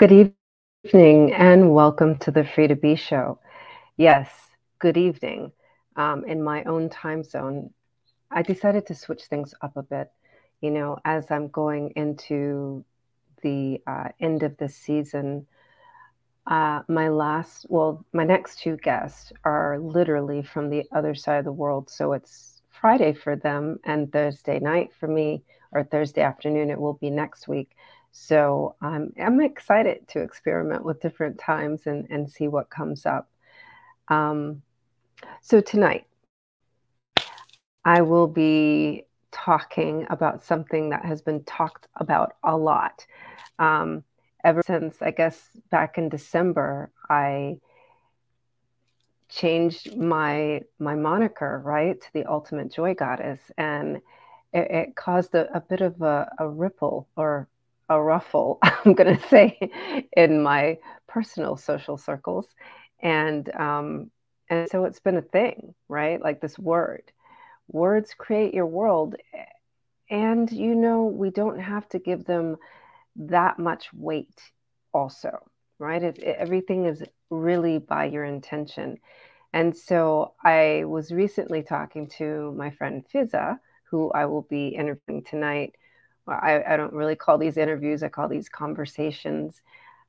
Good evening and welcome to the Free to Be Show. Yes, good evening. Um, in my own time zone, I decided to switch things up a bit. You know, as I'm going into the uh, end of the season, uh, my last, well, my next two guests are literally from the other side of the world. So it's Friday for them and Thursday night for me, or Thursday afternoon, it will be next week. So um, I'm excited to experiment with different times and, and see what comes up. Um, so tonight, I will be talking about something that has been talked about a lot. Um, ever since, I guess, back in December, I changed my my moniker right to the ultimate joy goddess and it, it caused a, a, bit of a, a ripple or a ruffle, I'm going to say, in my personal social circles. And, um, and so it's been a thing, right? Like this word. Words create your world. And, you know, we don't have to give them that much weight, also, right? It, it, everything is really by your intention. And so I was recently talking to my friend Fizza, who I will be interviewing tonight I, I don't really call these interviews, I call these conversations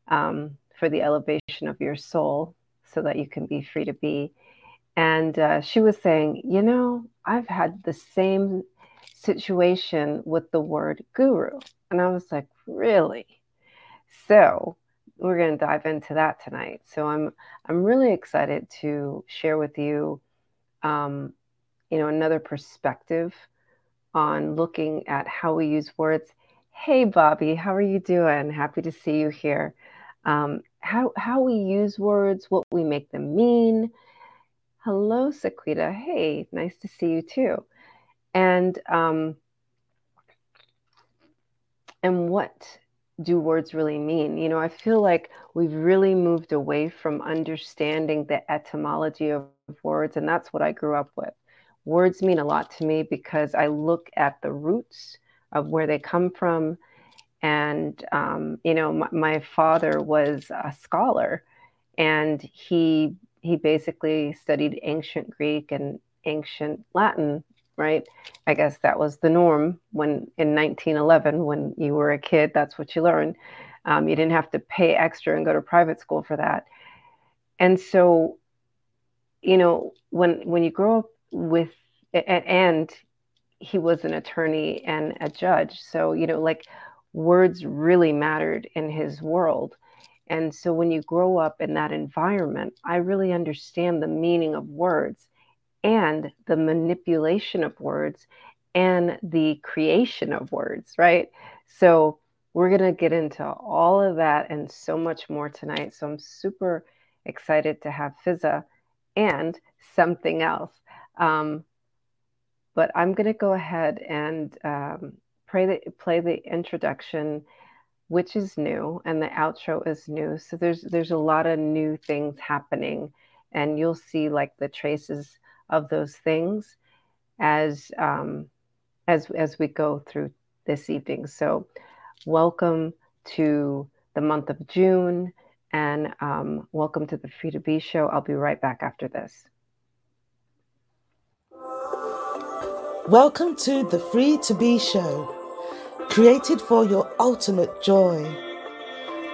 um, for the elevation of your soul so that you can be free to be. And uh, she was saying, You know, I've had the same situation with the word guru. And I was like, Really? So we're going to dive into that tonight. So I'm I'm really excited to share with you, um, you know, another perspective on looking at how we use words. Hey, Bobby, how are you doing? Happy to see you here. Um, how, how we use words, what we make them mean. Hello, Sequita. Hey, nice to see you too. And um, and what do words really mean? You know, I feel like we've really moved away from understanding the etymology of words, and that's what I grew up with words mean a lot to me because I look at the roots of where they come from. And, um, you know, my, my, father was a scholar and he, he basically studied ancient Greek and ancient Latin, right? I guess that was the norm when in 1911, when you were a kid, that's what you learned. Um, you didn't have to pay extra and go to private school for that. And so, you know, when when you grow up with and he was an attorney and a judge. So you know like words really mattered in his world. And so when you grow up in that environment i really understand the meaning of words and the manipulation of words and the creation of words right? So we're going to get into all of that and so much more tonight. So i'm super excited to have fizza and something else um, but I'm going to go ahead and um, play the, play the introduction, which is new, and the outro is new. So there's there's a lot of new things happening, and you'll see like the traces of those things as um, as as we go through this evening. So welcome to the month of June, and um, welcome to the Free to Be Show. I'll be right back after this. Welcome to the Free to Be Show, created for your ultimate joy.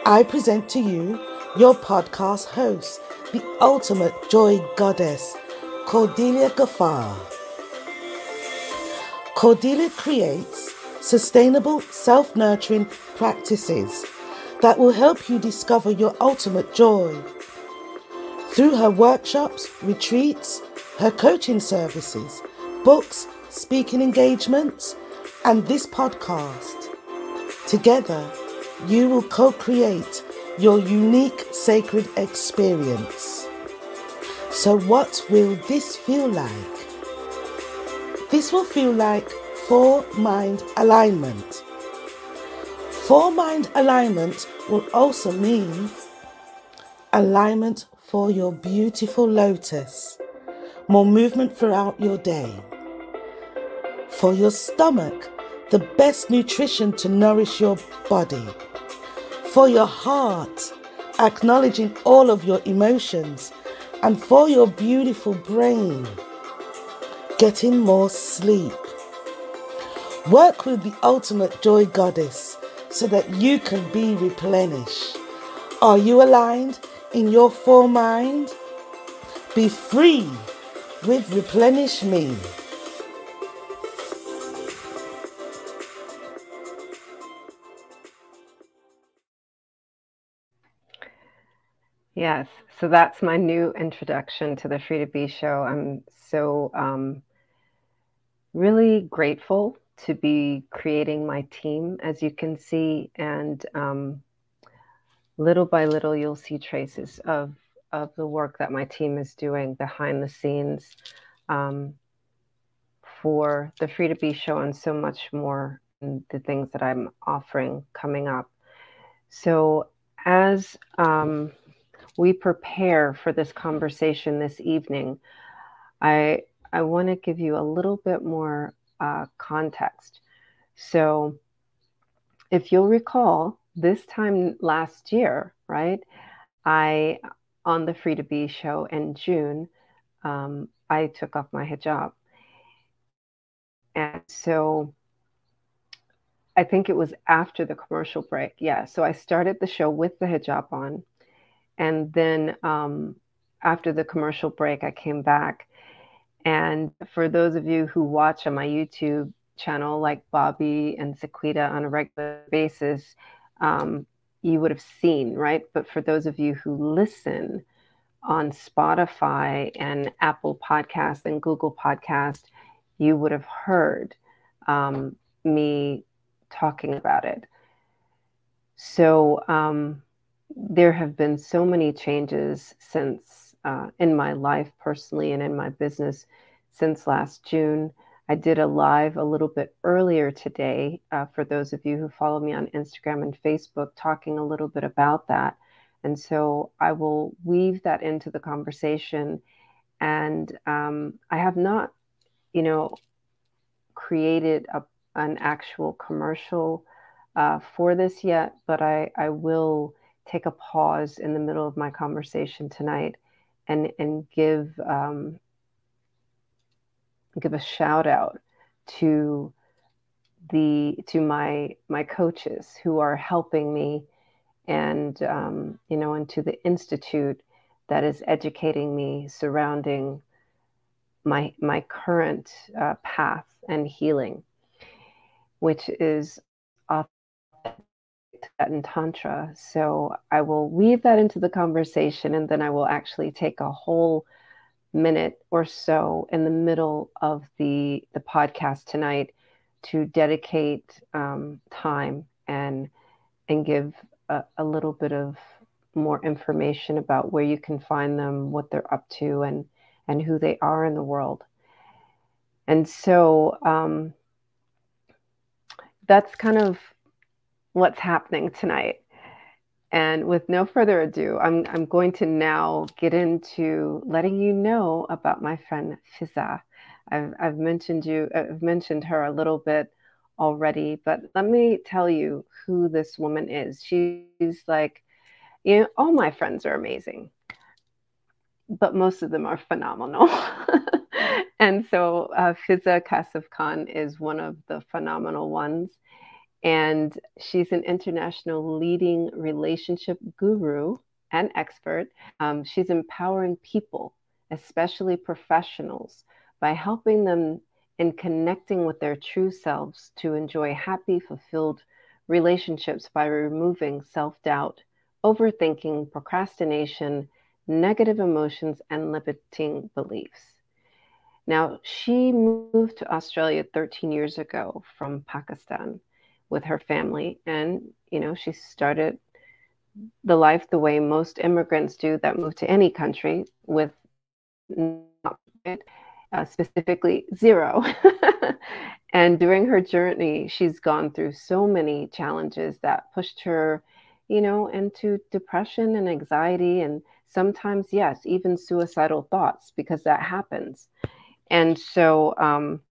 I present to you your podcast host, the ultimate joy goddess, Cordelia Gafar. Cordelia creates sustainable self nurturing practices that will help you discover your ultimate joy. Through her workshops, retreats, her coaching services, books, speaking engagements, and this podcast. Together, you will co create your unique sacred experience. So, what will this feel like? This will feel like four mind alignment. Four mind alignment will also mean alignment for your beautiful lotus, more movement throughout your day for your stomach, the best nutrition to nourish your body. for your heart, acknowledging all of your emotions, and for your beautiful brain, getting more sleep. Work with the ultimate joy goddess so that you can be replenished. Are you aligned in your full mind? Be free with Replenish Me. Yes, so that's my new introduction to the Free to Be show. I'm so um, really grateful to be creating my team, as you can see, and um, little by little, you'll see traces of of the work that my team is doing behind the scenes um, for the Free to Be show and so much more, the things that I'm offering coming up. So as um, we prepare for this conversation this evening, I I want to give you a little bit more uh, context. So, if you'll recall, this time last year, right, I on the Free to Be show in June, um, I took off my hijab, and so I think it was after the commercial break. Yeah, so I started the show with the hijab on and then um, after the commercial break, I came back. And for those of you who watch on my YouTube channel, like Bobby and Sequita on a regular basis, um, you would have seen, right? But for those of you who listen on Spotify and Apple Podcast and Google Podcast, you would have heard um, me talking about it. So, um, there have been so many changes since uh, in my life personally and in my business since last June. I did a live a little bit earlier today uh, for those of you who follow me on Instagram and Facebook, talking a little bit about that. And so I will weave that into the conversation. And um, I have not, you know, created a, an actual commercial uh, for this yet, but I, I will take a pause in the middle of my conversation tonight and and give um, give a shout out to the to my my coaches who are helping me and um, you know and to the institute that is educating me surrounding my my current uh, path and healing which is in Tantra. So I will weave that into the conversation and then I will actually take a whole minute or so in the middle of the, the podcast tonight to dedicate um, time and and give a, a little bit of more information about where you can find them, what they're up to, and and who they are in the world. And so um, that's kind of what's happening tonight. And with no further ado, I'm, I'm going to now get into letting you know about my friend Fizza. I've, I've mentioned you, I've mentioned her a little bit already, but let me tell you who this woman is. She's like, you know, all my friends are amazing, but most of them are phenomenal. and so uh, Fizza Kasshif Khan is one of the phenomenal ones and she's an international leading relationship guru and expert. Um, she's empowering people, especially professionals, by helping them in connecting with their true selves to enjoy happy, fulfilled relationships by removing self doubt, overthinking, procrastination, negative emotions, and limiting beliefs. Now, she moved to Australia 13 years ago from Pakistan with her family. And, you know, she started the life the way most immigrants do that move to any country with not, uh, specifically zero. and during her journey, she's gone through so many challenges that pushed her, you know, into depression and anxiety and sometimes, yes, even suicidal thoughts because that happens. And so, um,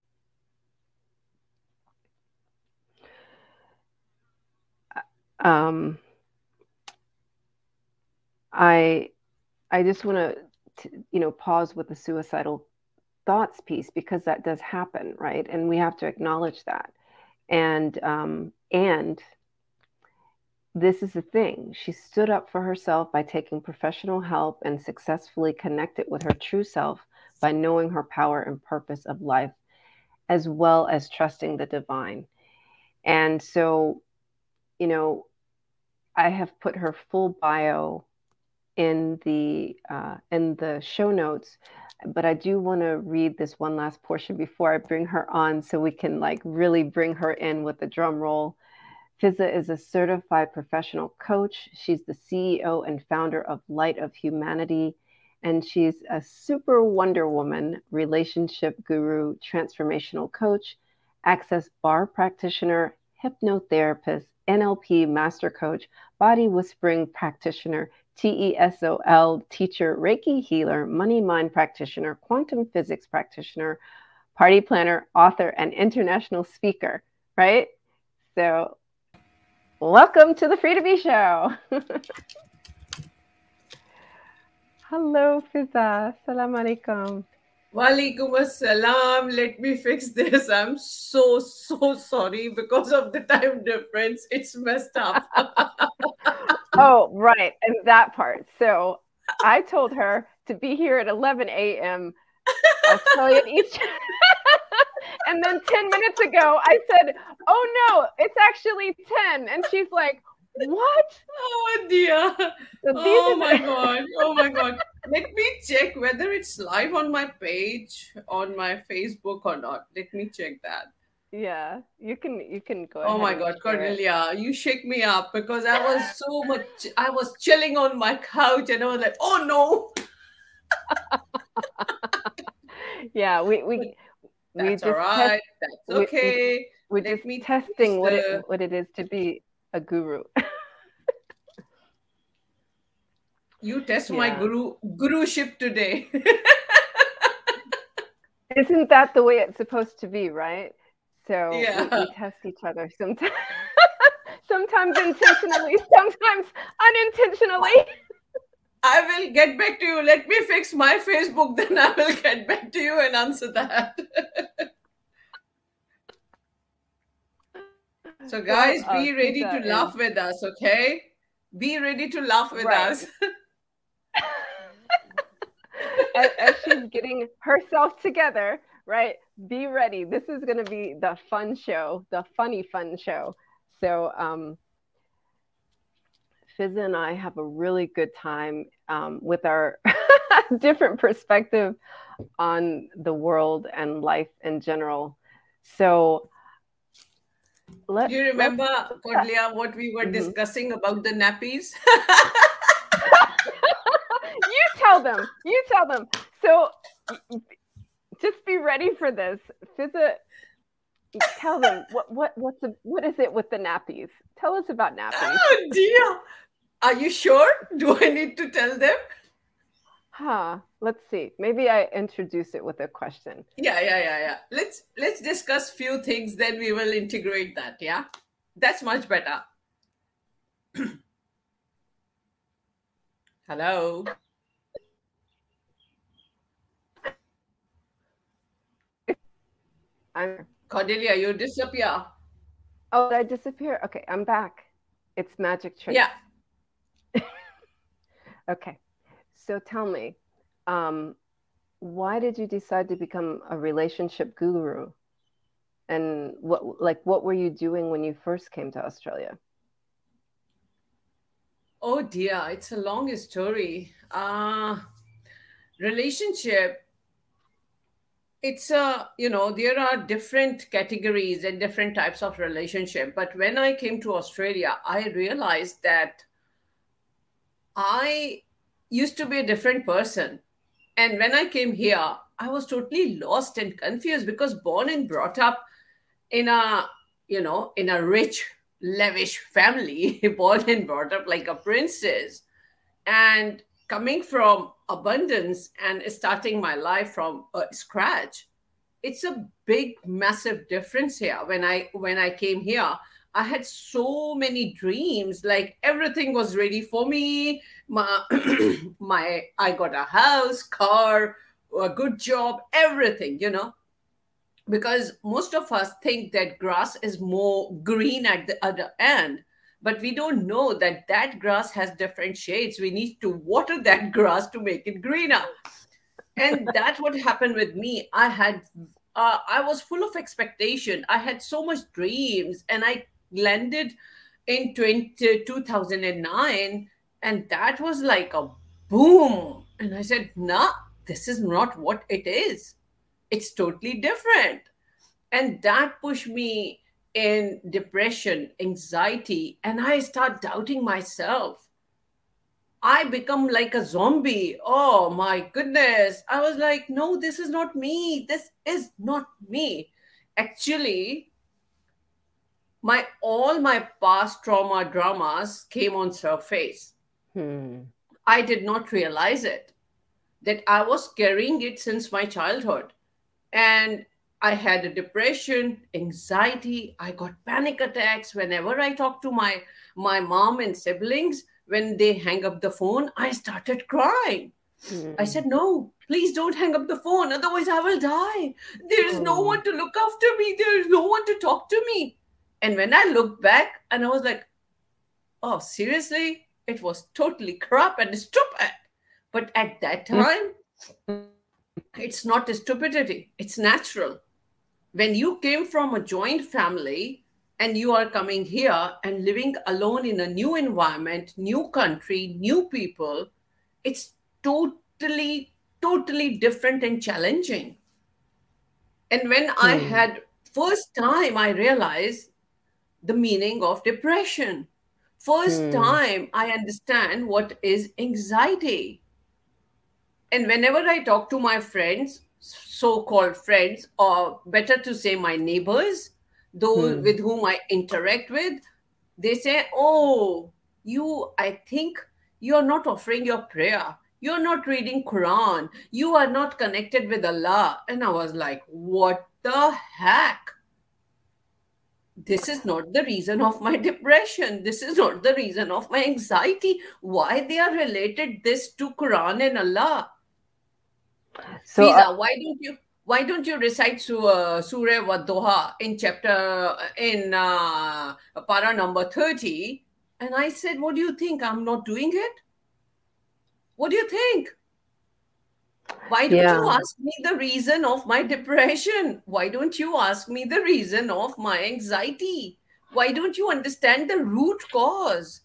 um, I I just want to you know pause with the suicidal thoughts piece because that does happen, right? And we have to acknowledge that. And um, and this is the thing. She stood up for herself by taking professional help and successfully connected with her true self by knowing her power and purpose of life, as well as trusting the divine. And so, you know, I have put her full bio in the uh, in the show notes, but I do want to read this one last portion before I bring her on, so we can like really bring her in with the drum roll. Fizza is a certified professional coach. She's the CEO and founder of Light of Humanity, and she's a super Wonder Woman, relationship guru, transformational coach, access bar practitioner, hypnotherapist, NLP master coach, body whispering practitioner, TESOL teacher, Reiki healer, money mind practitioner, quantum physics practitioner, party planner, author, and international speaker, right? So, welcome to the Free to Be Show. Hello, Fizza. Salam alaikum. Walaikum assalam. Let me fix this. I'm so, so sorry because of the time difference. It's messed up. oh, right. And that part. So I told her to be here at 11 a.m. Australian Eastern. and then 10 minutes ago, I said, Oh no, it's actually 10. And she's like, What? Oh dear. So oh my God. Oh my God. Let me check whether it's live on my page on my Facebook or not. Let me check that. Yeah, you can you can go. Oh my God, Cordelia, it. you shake me up because I was so much. I was chilling on my couch and I was like, oh no. yeah, we we we just all right. Test, That's okay. We, we, are just testing what it what it is to be a guru. you test yeah. my guru guruship today. Isn't that the way it's supposed to be, right? So yeah. we, we test each other sometimes. sometimes intentionally, sometimes unintentionally. I will get back to you. Let me fix my Facebook, then I will get back to you and answer that. So, guys, uh, be ready to laugh with us, okay? Be ready to laugh with right. us. as, as she's getting herself together, right? Be ready. This is going to be the fun show, the funny fun show. So, um, Fizza and I have a really good time um, with our different perspective on the world and life in general. So, let, you remember, Cordelia, what we were mm-hmm. discussing about the nappies? you tell them. You tell them. So, just be ready for this. Fizza, tell them what what what's the, what is it with the nappies? Tell us about nappies. Oh dear. Are you sure? Do I need to tell them? Huh. Let's see. Maybe I introduce it with a question. Yeah, yeah, yeah, yeah. Let's let's discuss few things, then we will integrate that. Yeah, that's much better. Hello. I'm Cordelia, you disappear. Oh, I disappear? Okay, I'm back. It's magic trick. Yeah. okay. So tell me, um, why did you decide to become a relationship guru? And what like what were you doing when you first came to Australia? Oh dear, it's a long story. Uh relationship it's a you know there are different categories and different types of relationship but when i came to australia i realized that i used to be a different person. And when i came here i was totally lost and confused because born and brought up in a you know in a rich lavish family born and brought up like a princess. And coming from abundance and starting my life from uh, scratch it's a big massive difference here. When i when i came here I had so many dreams. Like everything was ready for me. My, my, I got a house, car, a good job, everything, you know. Because most of us think that grass is more green at the other end, but we don't know that that grass has different shades. We need to water that grass to make it greener. And that's what happened with me. I had uh, I was full of expectation. I had so much dreams, and I landed in 20, 2009 and that was like a boom. And i said nah this is not what it is. It's totally different. And that pushed me in depression anxiety and i start doubting myself. I become like a zombie. Oh my goodness. I was like no this is not me. This is not me. Actually my all my past trauma dramas came on surface. Hmm. I did not realize it that I was carrying it since my childhood, and I had a depression, anxiety. I got panic attacks whenever I talked to my my mom and siblings. When they hang up the phone, I started crying. Hmm. I said, "No, please don't hang up the phone, otherwise I will die. There is no oh. one to look after me. There is no one to talk to me." And when I looked back, and I was like, oh, seriously? It was totally crap and stupid. But at that hmm. time, it's not a stupidity, it's natural. When you came from a joint family and you are coming here and living alone in a new environment, new country, new people, it's totally, totally different and challenging. And when I hmm. had first time I realized the meaning of depression. First hmm. time I understand what is anxiety. And whenever I talk to my friends, so called friends, or better to say my neighbors, those hmm. with whom I interact with, they say, Oh, you, I think you're not offering your prayer. You're not reading Quran. You are not connected with Allah. And I was like, What the heck? This is not the reason of my depression. This is not the reason of my anxiety. Why they are related this to quran and allah? So Fizza, uh, why don't you why don't you recite surah, surah Wadduha in chapter in uh, para number 30 and i said what do you think? I'm not doing it? What do you think why don't yeah. you ask me the reason of my depression? Why don't you ask me the reason of my anxiety? Why don't you understand the root cause?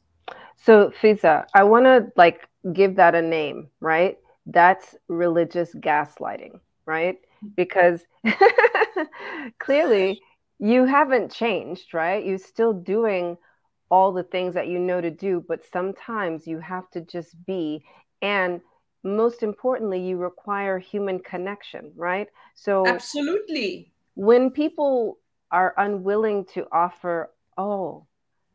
So, Fizza, I want to like give that a name, right? That's religious gaslighting, right? Because clearly you haven't changed, right? You're still doing all the things that you know to do, but sometimes you have to just be. And most importantly, you require human connection, right? So, absolutely. When people are unwilling to offer, oh,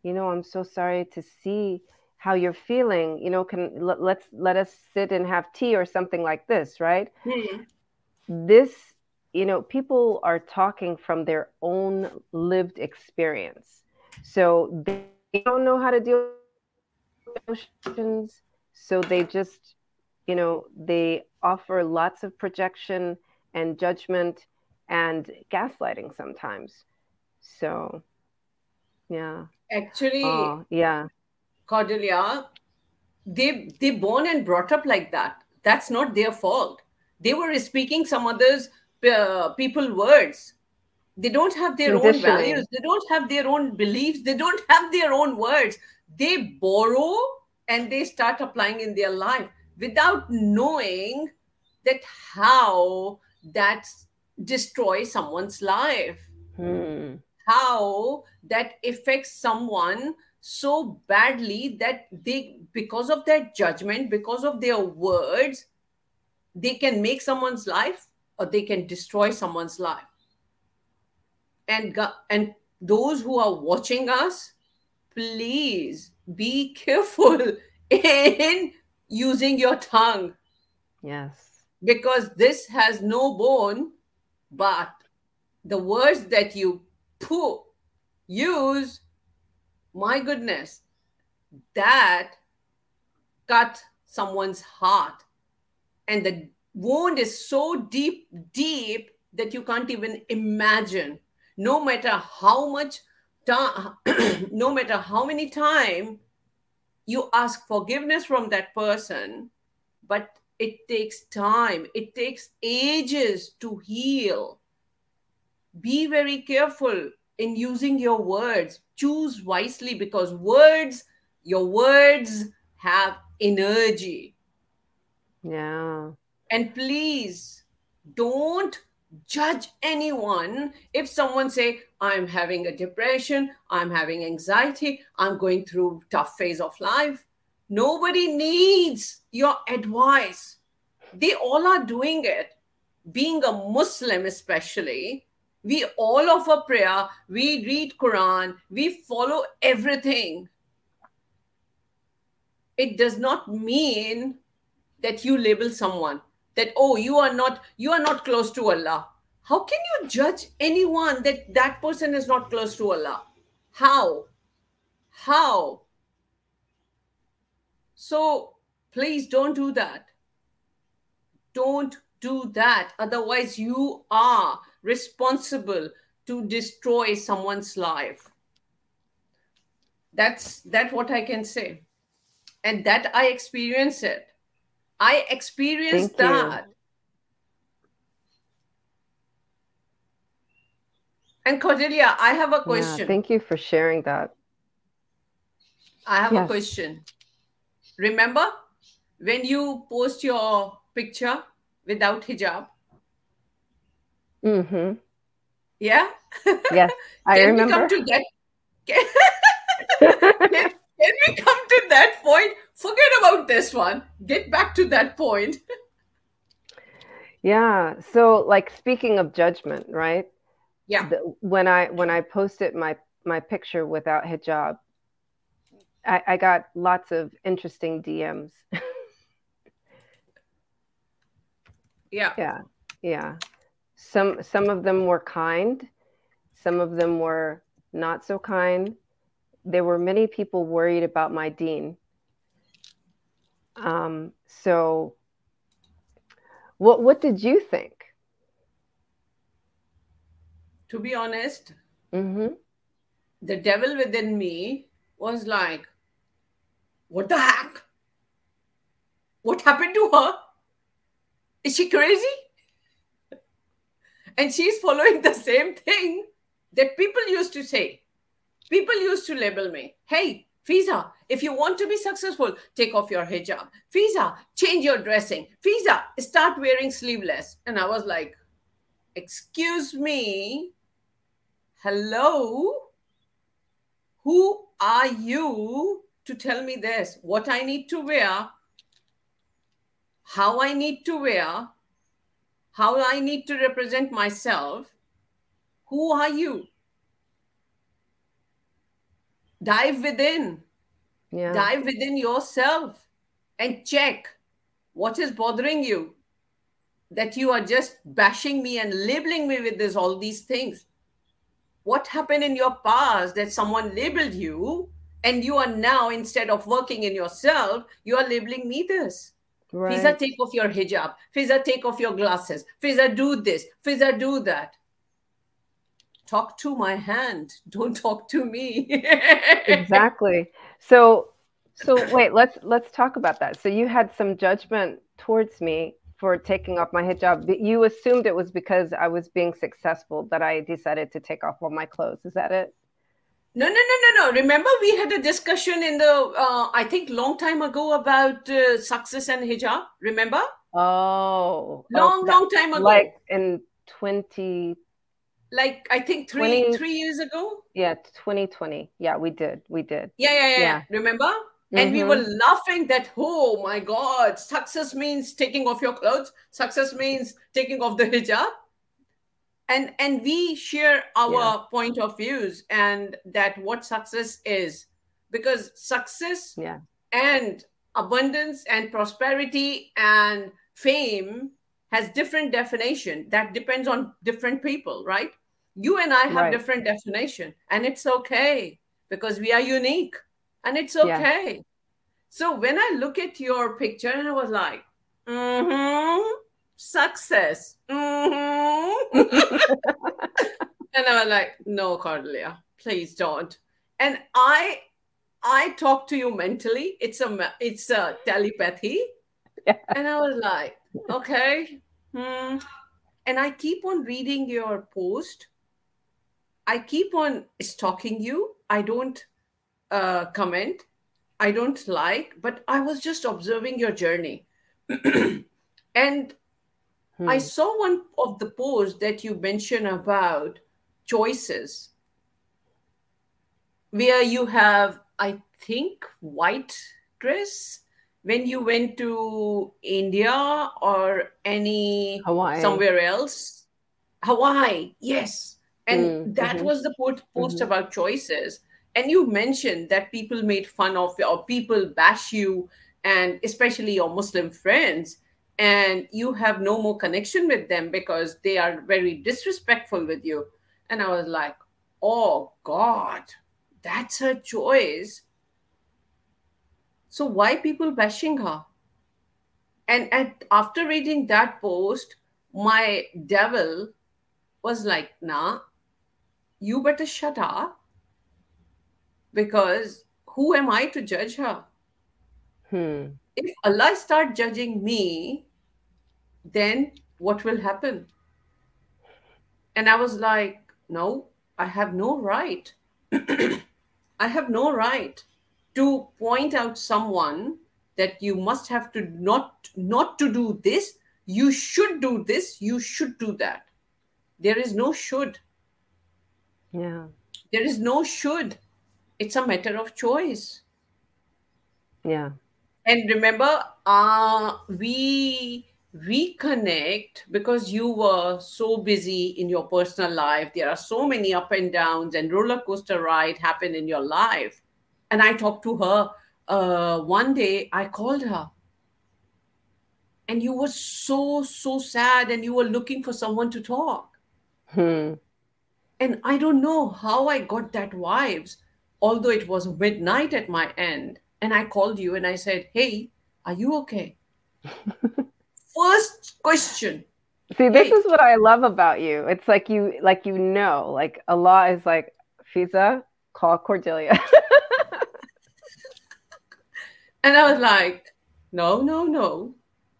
you know, I'm so sorry to see how you're feeling, you know, can let, let's let us sit and have tea or something like this, right? Mm-hmm. This, you know, people are talking from their own lived experience. So they don't know how to deal with emotions. So they just you know they offer lots of projection and judgment and gaslighting sometimes. So yeah. Actually oh, yeah. Cordelia they they born and brought up like that. That's not their fault. They were speaking some others uh, people words. They don't have their own values. They don't have their own beliefs. They don't have their own words. They borrow and they start applying in their life without knowing that how that destroys someone's life hmm. how that affects someone so badly that they because of their judgment because of their words they can make someone's life or they can destroy someone's life and and those who are watching us please be careful in using your tongue. Yes. Because this has no bone, but the words that you put, use my goodness, that cut someone's heart. And the wound is so deep, deep that you can't even imagine. No matter how much time, no matter how many time you ask forgiveness from that person, but it takes time, it takes ages to heal. Be very careful in using your words. Choose wisely because words, your words have energy. Yeah. And please don't judge anyone. If someone say i'm having a depression i'm having anxiety i'm going through tough phase of life nobody needs your advice. They all are doing it. Being a muslim especially we all offer prayer we read quran we follow everything. It does not mean that you label someone that oh you are not you are not close to allah. How can you judge anyone that that person is not close to allah? How? How? So please don't do that. Don't do that. Otherwise you are responsible to destroy someone's life. That's that what i can say. And that i experience it I experienced Thank you. that. And Cordelia, I have a Yeah, question. thank you for sharing that. I have a question. Remember when you post your picture without hijab? Mm-hmm. Yeah? Yes, I we come remember. to that? Can, can, can we come to that point? Forget about this one. Get back to that point. yeah. So, like speaking of judgment, right? Yeah. when I when I posted my my picture without hijab, I, I got lots of interesting DMs. Yeah. yeah, yeah. Some some of them were kind, some of them were not so kind. There were many people worried about my deen. Um, so, what what did you think? To be honest, hmm the devil within me was like, What the heck? What happened to her? Is she crazy? And she's following the same thing that people used to say. People used to label me, Hey, Fizza, if you want to be successful, take off your hijab. Fizza, change your dressing. Fizza, start wearing sleeveless. And I was like, Excuse me. Hello? Who are you to tell me this? What I need to wear? How I need to wear? How I need to represent myself? Who are you? Dive within, Yeah. dive within yourself and check what is bothering you that you are just bashing me and labeling me with this all these things what happened in your past that someone labeled you and you are now instead of working in yourself you are labeling me this Right. Fizza, take off your hijab. Fizza, take off your glasses. Fizza, do this. Fizza, do that. Talk to my hand. Don't talk to me. exactly so so wait let's let's talk about that so you had some judgment towards me for taking off my hijab you assumed it was because i was being successful that i decided to take off all my clothes is that it No, no, no, no, no. Remember, we had a discussion in the, uh, I think, long time ago about uh, success and hijab. Remember? oh Long, oh, long time ago. like in 20 like I think three 20 three years ago. yeah 2020 yeah we did we did Yeah, yeah, yeah. Yeah. Remember? And we Mhm. were laughing that, oh my God, success means taking off your clothes. Success means taking off the hijab. And and we share our Yeah. point of views and that what success is. Because success yeah and abundance and prosperity and fame has different definition that depends on different people right you and i have Right. different definition and it's okay because we are unique and it's okay. Yeah. So when I look at your picture and I was like, mm-hmm, success. Mm-hmm. and I was like, no, Cordelia, please don't. And I I talk to you mentally. It's a it's a telepathy. Yeah. And I was like, okay. Hmm. And I keep on reading your post. I keep on stalking you. I don't uh, comment. I don't like, but I was just observing your journey. and hmm. I saw one of the posts that you mentioned about choices, where you have, I think, white dress when you went to India or any Hawaii. somewhere else. Hawaii, yes. And mm, that mm-hmm. was the post, post mm-hmm. about choices. And you mentioned that people made fun of you or people bash you, and especially your Muslim friends, and you have no more connection with them because they are very disrespectful with you. And I was like, oh God, that's her choice. So why people bashing her? And at, after reading that post, my devil was like, nah, you better shut up because who am I to judge her? Hmm. If Allah start judging me, then what will happen? And I was like, no, I have no right. I have no right to point out someone that you must have to not not to do this you should do this you should do that there is no should yeah. There is no should. It's a matter of choice. Yeah. And remember uh we reconnect because you were so busy in your personal life. There are so many up and downs and roller coaster ride happen in your life. And i talked to her uh, one day i called her. And you were so so sad and you were looking for someone to talk. Hmm. And i don't know how i got that vibes although it was midnight at my end and i called you and i said hey are you okay first question. See, this hey. is what I love about you. It's like you like you know, like Allah is like, Fizza, call Cordelia. and I was like, no, no, no.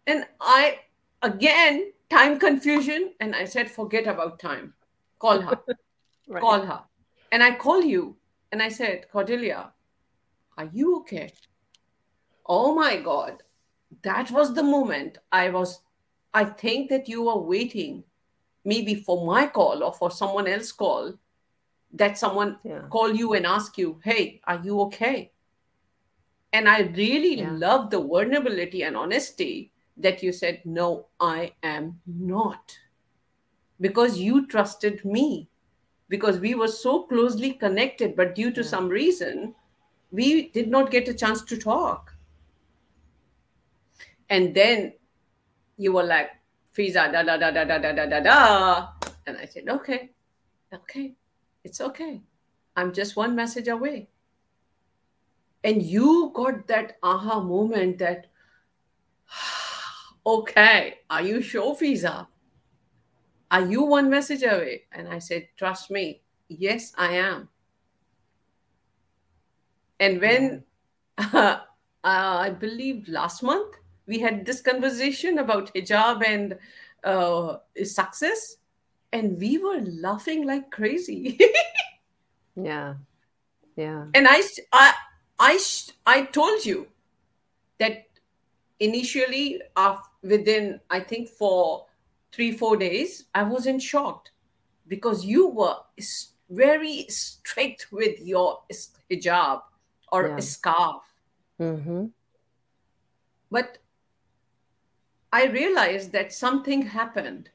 And I again time confusion, and I said, forget about time. Call her. right. Call her. And I call you and I said, Cordelia, are you okay? Oh my God that was the moment I was, I think that you were waiting maybe for my call or for someone else call that someone yeah. call you and ask you, hey, are you okay? And I really yeah. love the vulnerability and honesty that you said, no, I am not. Because you trusted me. Because we were so closely connected, but due to yeah. some reason, we did not get a chance to talk. And then you were like, Fizza, da da da da da da da da da. And I said, okay, okay, it's okay. I'm just one message away. And you got that aha moment that, okay, are you sure, Fizza? Are you one message away? And I said, trust me, yes, I am. And when uh, uh, I believe last month, we had this conversation about hijab and uh, success, and we were laughing like crazy. yeah, yeah. And I, I, I, I told you that initially, within I think for three four days, I was in shock because you were very strict with your hijab or yeah. scarf. Mm-hmm. But I realized that something happened.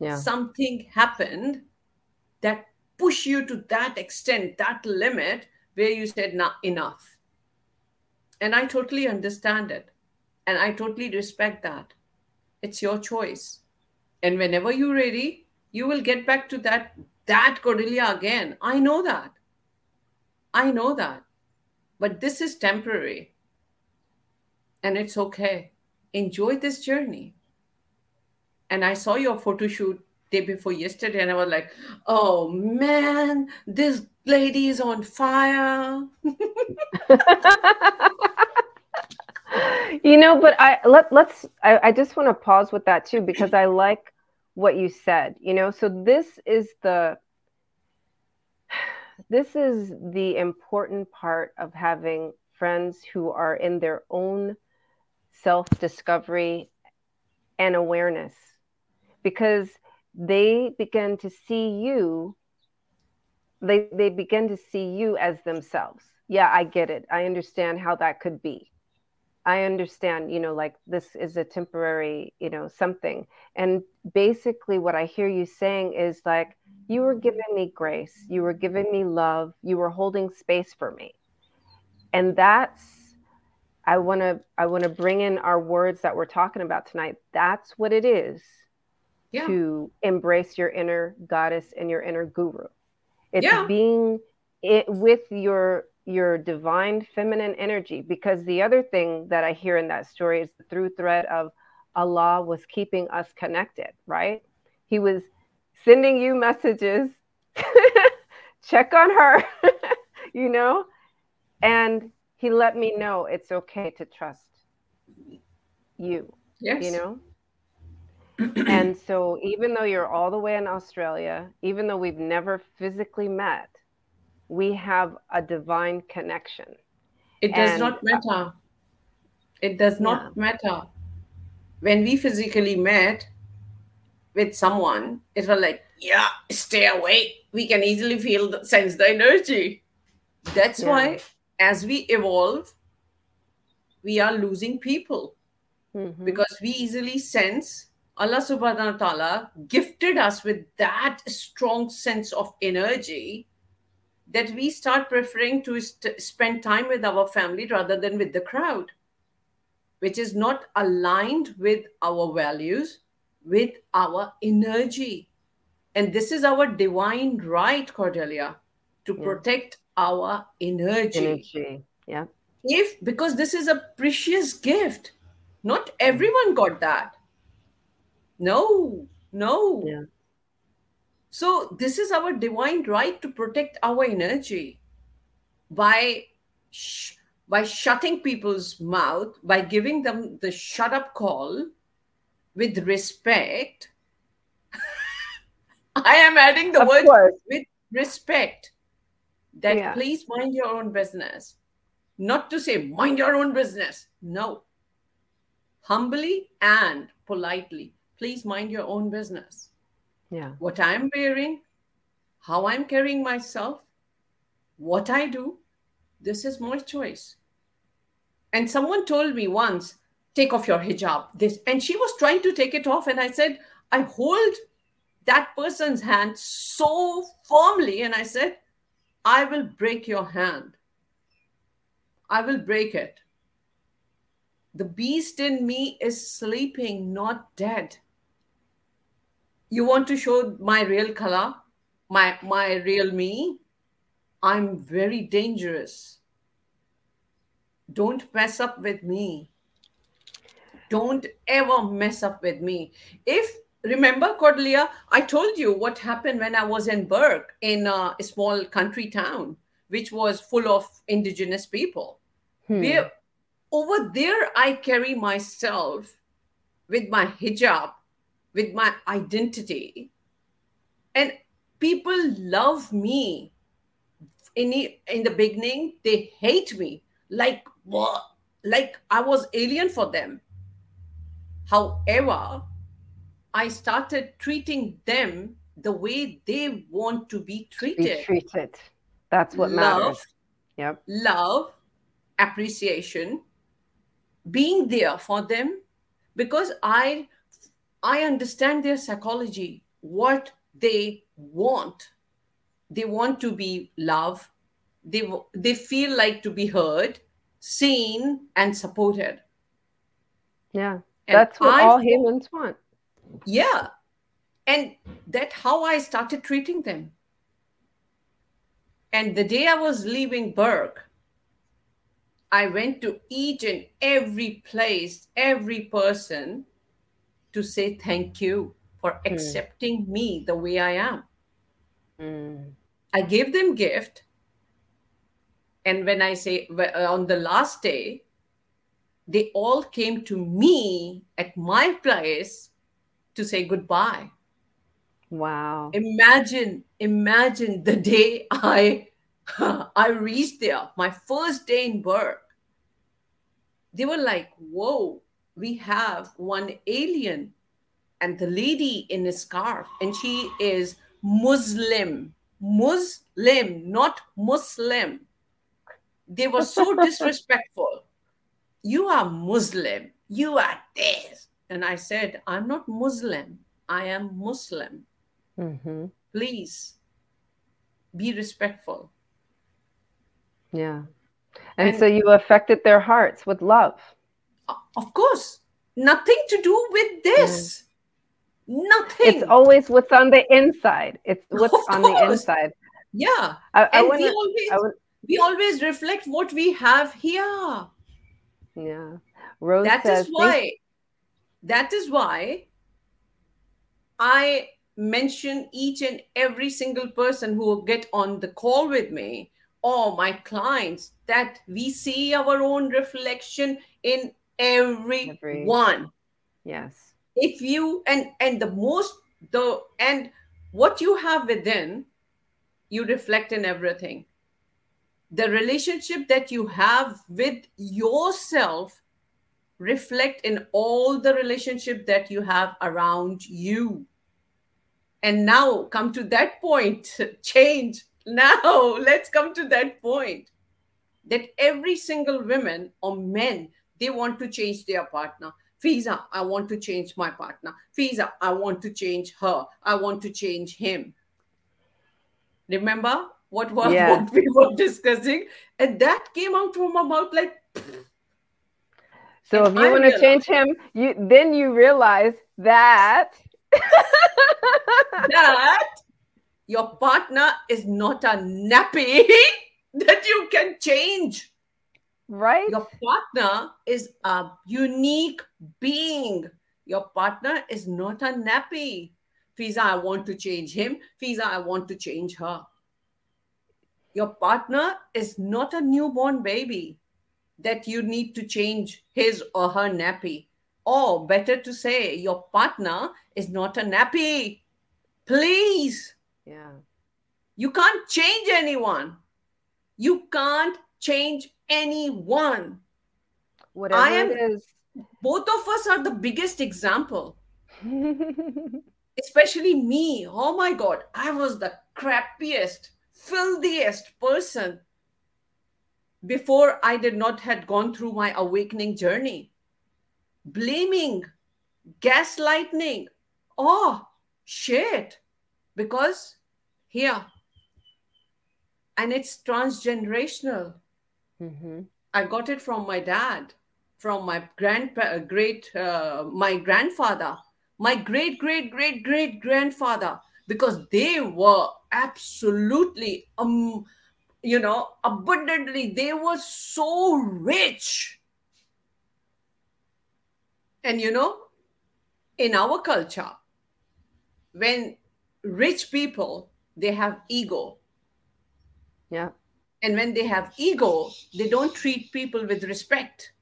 Yeah. Something happened that pushed you to that extent, that limit where you said, not enough. And I totally understand it. And I totally respect that. It's your choice. And whenever you're ready, you will get back to that that Cordelia again. I know that. I know that. But this is temporary. And it's okay. Enjoy this journey. And I saw your photo shoot day before yesterday, and I was like, oh man, this lady is on fire. you know, but I let let's I, I just want to pause with that too because I like what you said, you know. So this is the this is the important part of having friends who are in their own self discovery and awareness because they begin to see you they they begin to see you as themselves. Yeah i get it. I understand how that could be i understand you know like this is a temporary you know something. And basically what i hear you saying is like you were giving me grace. You were giving me love. You were holding space for me. And that's i want to i want to bring in our words that we're talking about tonight. That's what it is yeah. to embrace your inner goddess and your inner guru. It's yeah. being it with your your divine feminine energy because the other thing that i hear in that story is the through thread of allah was keeping us connected right? He was sending you messages. Check on her you know? And he let me know it's okay to trust you yes. you know? And so even though you're all the way in australia even though we've never physically met we have a divine connection it does and, not matter it does not yeah. matter when we physically met with someone it was like yeah stay away we can easily feel the, sense the energy that's yeah. why as we evolve we are losing people mm-hmm. because we easily sense allah subhanahu wa ta'ala gifted us with that strong sense of energy that we start preferring to st- spend time with our family rather than with the crowd which is not aligned with our values with our energy. And this is our divine right, Cordelia, to yeah. protect our energy. Energy, yeah. If because this is a precious gift, not everyone got that. No, no. Yeah. So this is our divine right to protect our energy by sh- by shutting people's mouth, by giving them the shut up call, with respect. I am adding the of word course. with respect. That yeah. please mind your own business. Not to say mind your own business. No. Humbly and politely, please mind your own business. Yeah. What I'm wearing, how I'm carrying myself, what I do, this is my choice. And someone told me once take off your hijab this and she was trying to take it off and i said i hold that person's hand so firmly and i said i will break your hand i will break it the beast in me is sleeping not dead you want to show my real color my my real me i'm very dangerous don't mess up with me don't ever mess up with me. If remember, Cordelia, I told you what happened when I was in Bourke in a small country town, which was full of indigenous people. Hmm. Where over there, I carry myself with my hijab, with my identity, and people love me. In the, in the beginning, they hate me like what? Like I was alien for them However, I started treating them the way they want to be treated. Be treated. That's what love, matters. Yep. Love, appreciation, being there for them because I I understand their psychology, what they want. They want to be loved. They they feel like to be heard, seen, and supported. Yeah. And That's what I, all humans want. Yeah. And that how I started treating them. And the day I was leaving Bourke, I went to each and every place, every person to say thank you for Hmm. accepting me the way I am. Mm. I gave them gift. And when I say on the last day, they all came to me at my place to say goodbye. Wow. Imagine, imagine the day I I reached there, my first day in Bourke. They were like, whoa, we have one alien and the lady in a scarf, and she is Muslim. Muslim, not Muslim. They were so disrespectful. You are Muslim. You are this. And I said, I'm not Muslim. I am Muslim. hmm Please be respectful. Yeah. And, And- so you affected their hearts with love. Of course, nothing to do with this. Mm. Nothing. It's always what's on the inside. It's what's on the inside. yeah. I, I And want we always would, we always reflect what we have here. yeah. Rose That says, is "Thank why. That is why I mention each and every single person who will get on the call with me or my clients that we see our own reflection in Every- everyone. Yes. if you and and the most the and what you have within you reflect in everything the relationship that you have with yourself reflect in all the relationship that you have around you and now come to that point change now let's come to that point that every single woman or men they want to change their partner Fizza, I want to change my partner. Fizza, I want to change her. I want to change him. Remember what, was Yeah. what we were discussing? And that came out from my mouth like, So if you I want to change him, you then you realize that that your partner is not a nappy that you can change. Right? Your partner is a unique being. Your partner is not a nappy. Fizza, I want to change him. Fizza, I want to change her. Your partner is not a newborn baby that you need to change his or her nappy. Or better to say, your partner is not a nappy. Please. Yeah. You can't change anyone. You can't change anyone. Whatever I am- it is. Both of us are the biggest example, especially me. Oh my God, I was the crappiest, filthiest person before I did not had gone through my awakening journey. Blaming, gaslighting, oh shit, because here, and it's transgenerational. Mhm. I got it from my dad, from my grandpa, great, uh, my grandfather, my great, great, great, great grandfather, because they were absolutely, um, you know, abundantly, they were so rich. And you know, in our culture, when rich people they have ego Yeah. And when they have ego, they don't treat people with respect.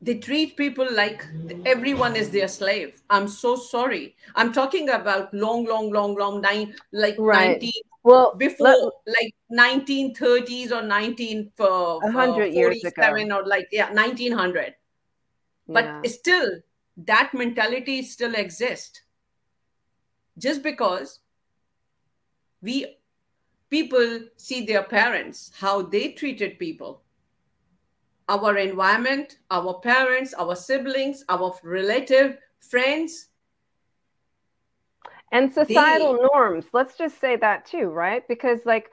They treat people like everyone is their slave. I'm so sorry. I'm talking about long, long, long, long nine, like Right. 19 Well, before, let- like 1930s or 19 for, A hundred years ago. or like yeah 1900. But yeah. still, that mentality still exists. Just because we people see their parents, how they treated people, our environment, our parents, our siblings, our relative, friends. and societal norms. Let's just say that too right? Because like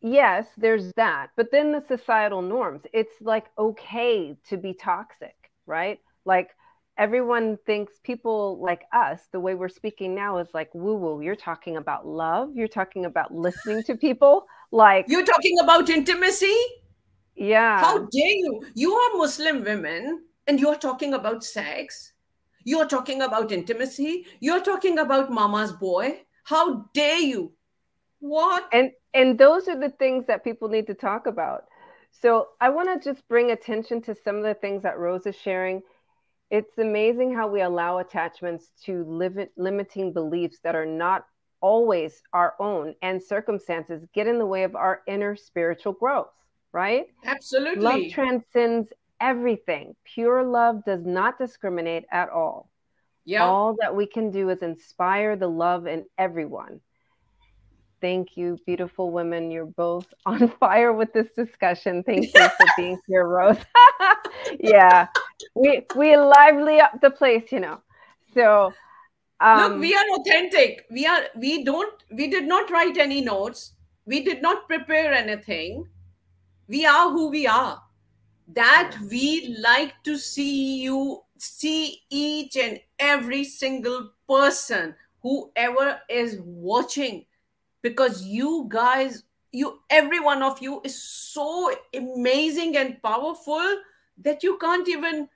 yes there's that but then the societal norms it's like okay to be toxic right? Like everyone thinks people like us, the way we're speaking now is like woo woo. You're talking about love. You're talking about listening to people. Like you're talking about intimacy. Yeah. How dare you? You are Muslim women and you're talking about sex. You're talking about intimacy. You're talking about mama's boy. How dare you? What? And and those are the things that people need to talk about. So I want to just bring attention to some of the things that Rose is sharing it's amazing how we allow attachments to limit, limiting beliefs that are not always our own and circumstances get in the way of our inner spiritual growth, right? Absolutely. Love transcends everything. Pure love does not discriminate at all. Yeah. All that we can do is inspire the love in everyone. Thank you, beautiful women. You're both on fire with this discussion. Thank you for being here, Rose. yeah, we we lively up the place, you know. So um, look, we are authentic. We are. We don't. We did not write any notes. We did not prepare anything. We are who we are. That we like to see you see each and every single person, whoever is watching because you guys you every one of you is so amazing and powerful that you can't even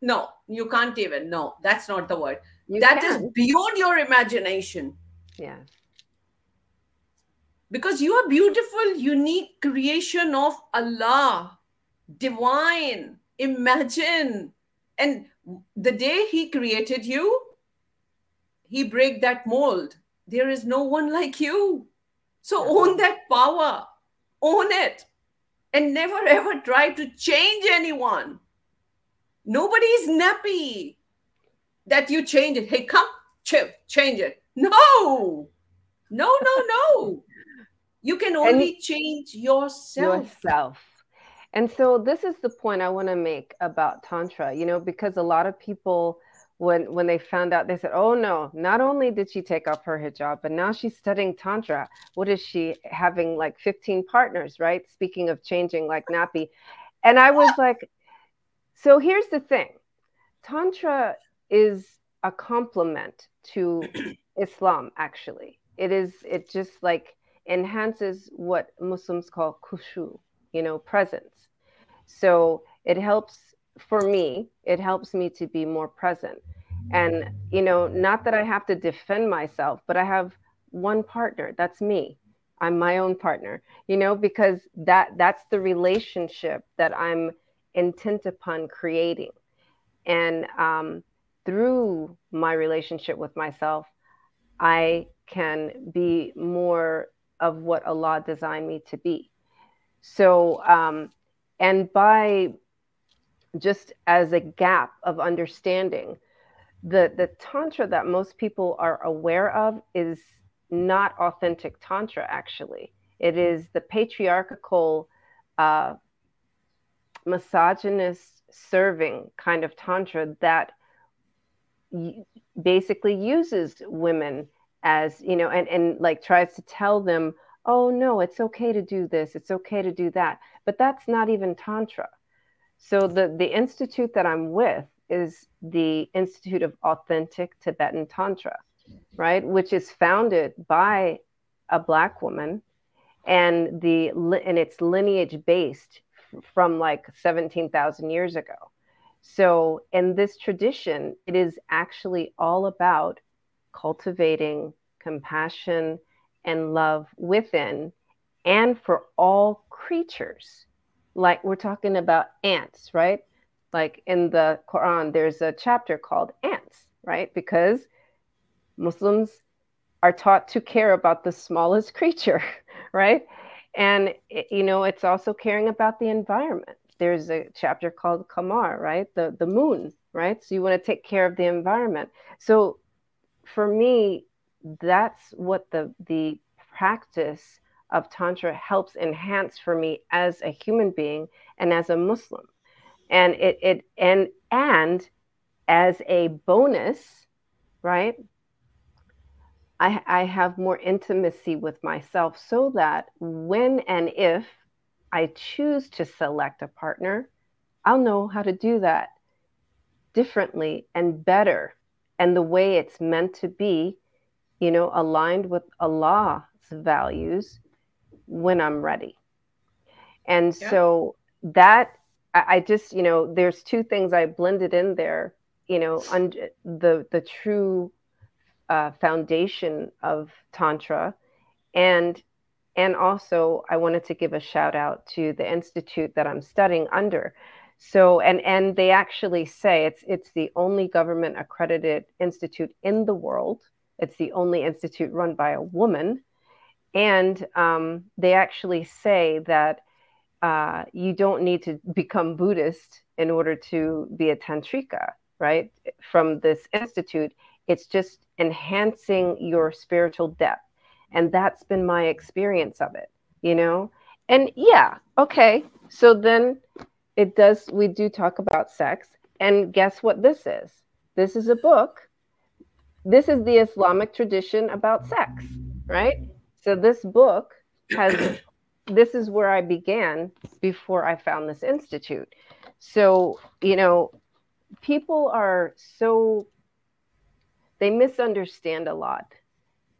no you can't even no that's not the word. You That can. is beyond your imagination. Yeah. Because you are beautiful unique creation of allah divine imagine. And the day he created you he break that mold. There is no one like you. So own that power, own it, and never ever try to change anyone. Nobody is nappy that you change it. Hey, come, chill, change it. No, no, no, no. You can only and change yourself. Yourself. And so this is the point I want to make about Tantra, you know, because a lot of people when when they found out they said oh no not only did she take off her hijab but now she's studying tantra. What is she having like 15 partners right? Speaking of changing like nappy. And i was like so here's the thing. Tantra is a complement to islam actually. It is it just like enhances what muslims call khushu you know presence. So it helps for me it helps me to be more present. And you know not that i have to defend myself but i have one partner that's me. I'm my own partner you know because that that's the relationship that i'm intent upon creating. And um, through my relationship with myself i can be more of what allah designed me to be. So um, and by just as a gap of understanding. The the tantra that most people are aware of is not authentic tantra actually. It is the patriarchal uh, misogynist serving kind of tantra that y- basically uses women as you know and, and like tries to tell them oh no it's okay to do this. It's okay to do that. But that's not even tantra so the the institute that i'm with is the Institute of Authentic Tibetan Tantra, right, which is founded by a black woman, and the and it's lineage based from like seventeen thousand years ago. So in this tradition, it is actually all about cultivating compassion and love within and for all creatures. Like we're talking about ants, right? like in the Quran, there's a chapter called ants, right? Because Muslims are taught to care about the smallest creature, right? And, you know, it's also caring about the environment. There's a chapter called Qamar, right? The, the moon, right? So you want to take care of the environment. So for me, that's what the, the practice of Tantra helps enhance for me as a human being and as a Muslim. And it it and and as a bonus right I, I have more intimacy with myself so that when and if I choose to select a partner, I'll know how to do that differently and better. And the way it's meant to be, you know, aligned with Allah's values when I'm ready. And yeah. so that I, just, you know, there's two things I blended in there, you know, un- the the true uh, foundation of tantra and and also i wanted to give a shout out to the institute that i'm studying under so and and they actually say it's it's the only government accredited institute in the world it's the only institute run by a woman and um, they actually say that uh, you don't need to become buddhist in order to be a tantrika right? From this institute it's just enhancing your spiritual depth. And that's been my experience of it you know? And yeah okay. So then it does we do talk about sex. And guess what this is? This is a book. This is the islamic tradition about sex right so this book has this is where i began before i found this institute. So you know people are so they misunderstand a lot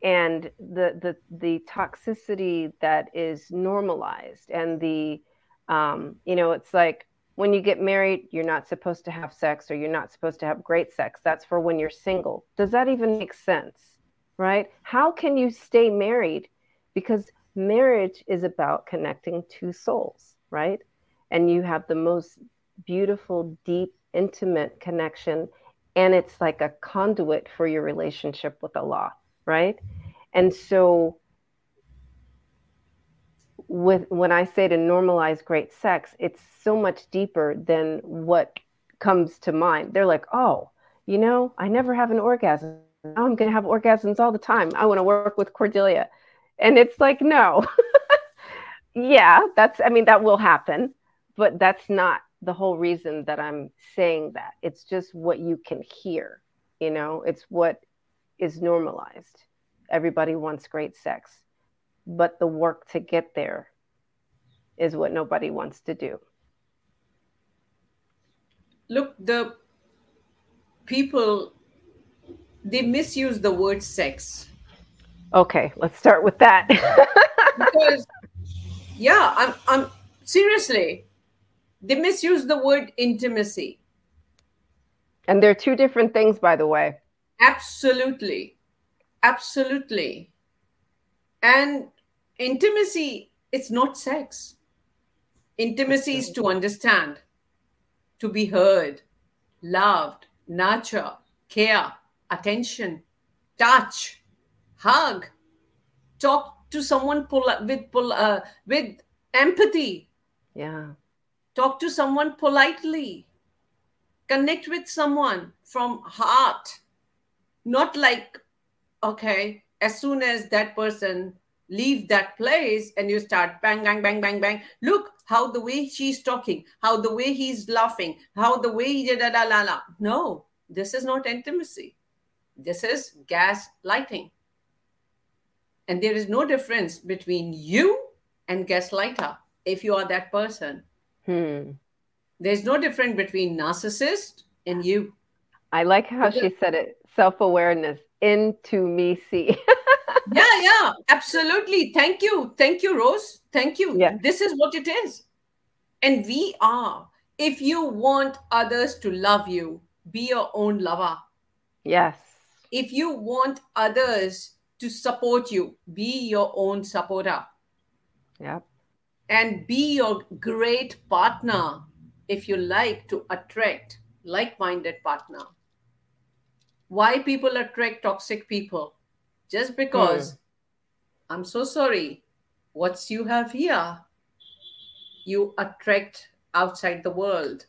and the the the toxicity that is normalized and the um, you know it's like when you get married you're not supposed to have sex or you're not supposed to have great sex. That's for when you're single. Does that even make sense? Right? How can you stay married because marriage is about connecting two souls right and you have the most beautiful deep intimate connection and it's like a conduit for your relationship with Allah right? And so with when I say to normalize great sex, it's so much deeper than what comes to mind. They're like, "Oh, you know, I never have an orgasm. I'm going to have orgasms all the time. I want to work with Cordelia." And it's like, "No." yeah, that's I mean that will happen, but that's not the whole reason that I'm saying that. It's just what you can hear, you know? It's what is normalized. Everybody wants great sex, but the work to get there is what nobody wants to do. Look, the people they misuse the word sex. Okay, let's start with that. because yeah, I'm I'm seriously, they misuse the word intimacy. And they're two different things, by the way. Absolutely. Absolutely. And intimacy, it's not sex. Intimacy is to understand, to be heard, loved, nurture, care, attention, touch, hug, talk to someone pull, with pull, uh, with empathy. Yeah. Talk to someone politely. Connect with someone from heart not like okay as soon as that person leave that place and you start bang bang bang bang bang look how the way she's talking how the way he's laughing how the way he da da la la no this is not intimacy this is gas lighting and there is no difference between you and gaslighter if you are that person hmm. there's no difference between narcissist and you i like how she said it self awareness into me see. yeah, yeah, absolutely. Thank you. Thank you, Rose. Thank you. Yeah. This is what it is. And we are. If you want others to love you, be your own lover. Yes. If you want others to support you, be your own supporter. Yep. And be your great partner if you like to attract like-minded partner. Why people attract toxic people? Just because mm. i'm so sorry. What you have here? You attract outside the world.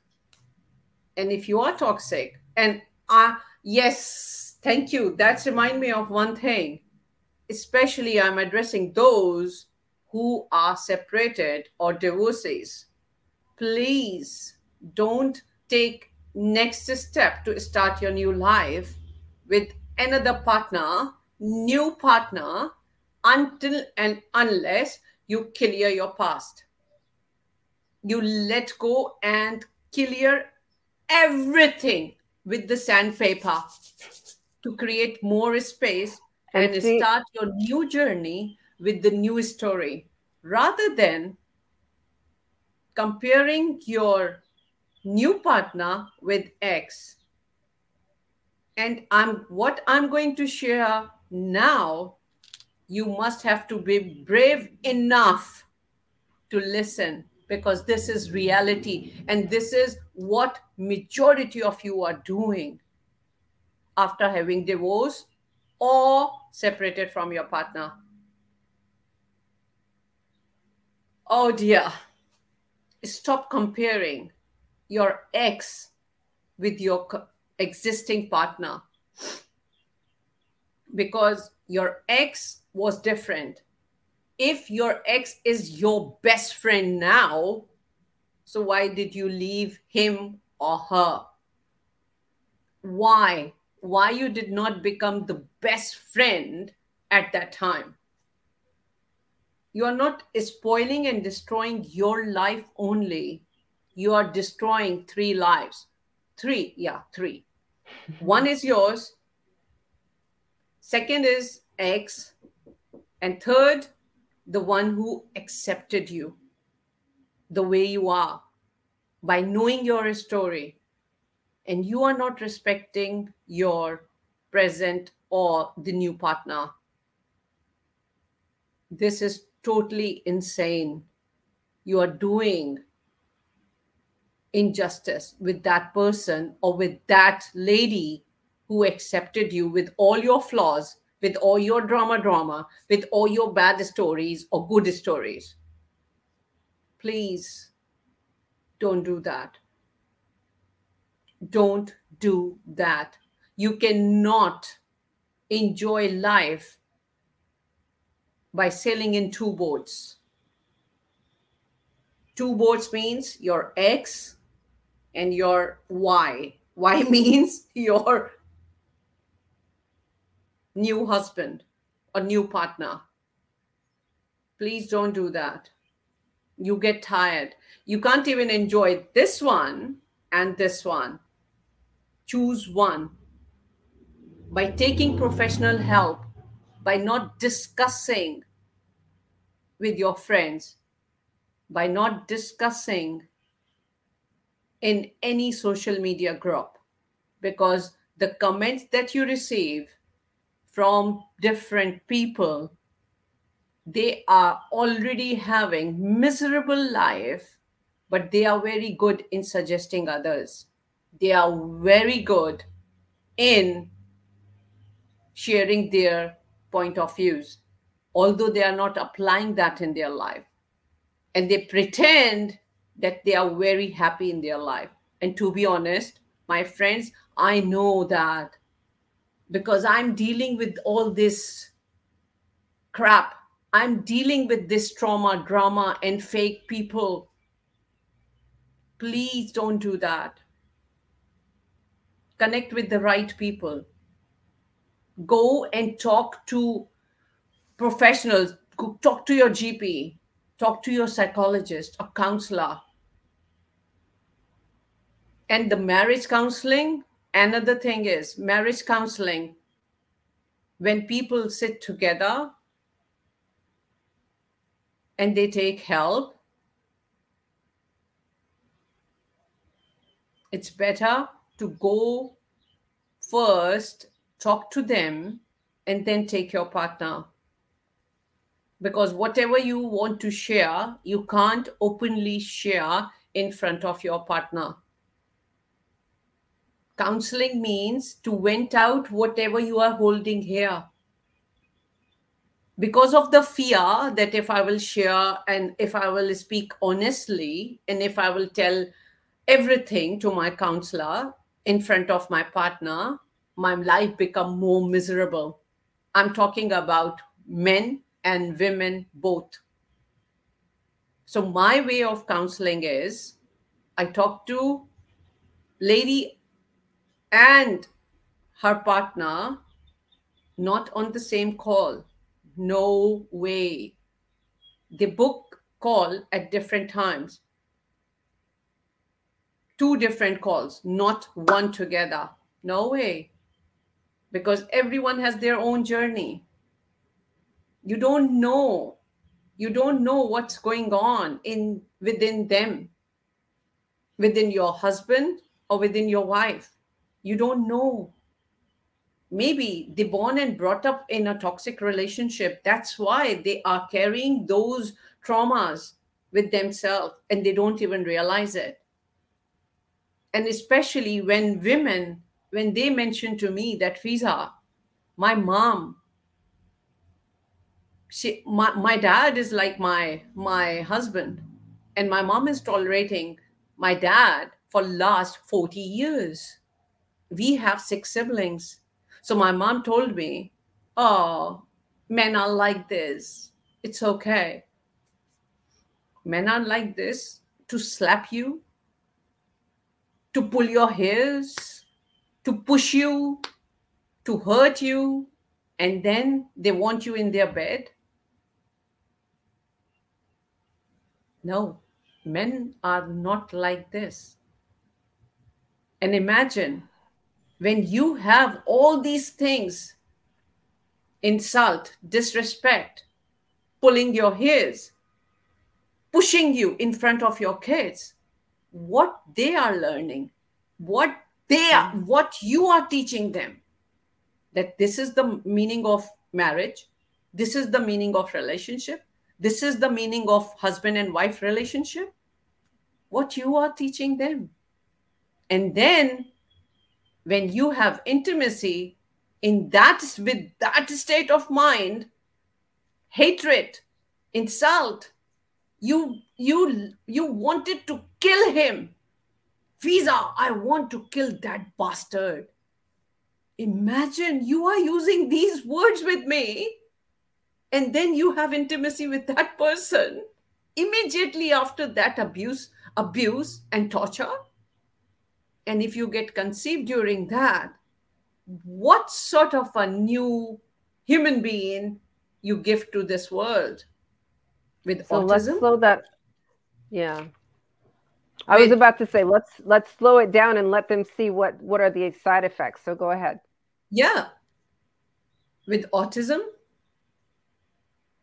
And if you are toxic and uh yes thank you. That's remind me of one thing especially i'm addressing those who are separated or divorcees please don't take next step to start your new life with another partner, new partner, until and unless you clear your past. You let go and clear everything with the sandpaper to create more space And and, see- start your new journey with the new story rather than comparing your new partner with X. And I'm what I'm going to share now, you must have to be brave enough to listen because this is reality and this is what majority of you are doing after having divorced or separated from your partner oh dear stop comparing your ex with your existing partner because your ex was different if your ex is your best friend now, so why did you leave him or her? Why? Why you did not become the best friend at that time? You are not spoiling and destroying your life only. You are destroying three lives. Three, yeah, three. One is yours. Second is ex. And third, the one who accepted you the way you are by knowing your story and you are not respecting your present or the new partner. This is totally insane. You are doing injustice with that person or with that lady who accepted you with all your flaws with all your drama drama with all your bad stories or good stories. Please don't do that don't do that you cannot enjoy life by sailing in two boats two boats means your x and your y y means your new husband or new partner. Please don't do that. You get tired. You can't even enjoy this one and this one. Choose one. By taking professional help, by not discussing with your friends, by not discussing in any social media group, because the comments that you receive from different people they are already having miserable life but they are very good in suggesting others they are very good in sharing their point of views although they are not applying that in their life and they pretend that they are very happy in their life and to be honest my friends i know that because I'm dealing with all this crap. I'm dealing with this trauma, drama, and fake people. Please don't do that. Connect with the right people. Go and talk to professionals. Talk to your GP. Talk to your psychologist or counselor. And the marriage counseling, another thing is marriage counseling when people sit together and they take help it's better to go first talk to them and then take your partner. Because whatever you want to share you can't openly share in front of your partner. Counseling means to vent out whatever you are holding here. Because of the fear that if i will share and if i will speak honestly and if i will tell everything to my counselor in front of my partner my life become more miserable. I'm talking about men and women both. So my way of counseling is i talk to lady and her partner not on the same call. No way. They book call at different times two different calls, not one together. No way. Because everyone has their own journey. You don't know. You don't know what's going on in within them, within your husband or within your wife. You don't know. Maybe they born and brought up in a toxic relationship. That's why they are carrying those traumas with themselves and they don't even realize it and especially when women when they mention to me that Fizza, my mom she my, my dad is like my my husband and my mom is tolerating my dad for last 40 years. We have six siblings. So my mom told me oh men are like this. It's okay. Men are like this to slap you to pull your hairs, to push you, to hurt you, and then they want you in their bed? No, men are not like this. And imagine when you have all these things insult, disrespect, pulling your hairs, pushing you in front of your kids what they are learning what they are mm-hmm. what you are teaching them that this is the meaning of marriage this is the meaning of relationship this is the meaning of husband and wife relationship what you are teaching them and then when you have intimacy in that with that state of mind hatred insult you you you wanted to kill him Fizza, I want to kill that bastard. Imagine you are using these words with me, and then you have intimacy with that person immediately after that abuse, abuse and torture. And if you get conceived during that, what sort of a new human being you give to this world with so autism? Let's slow that. Yeah. I was about to say let's let's slow it down and let them see what what are the side effects. So go ahead. Yeah. With autism,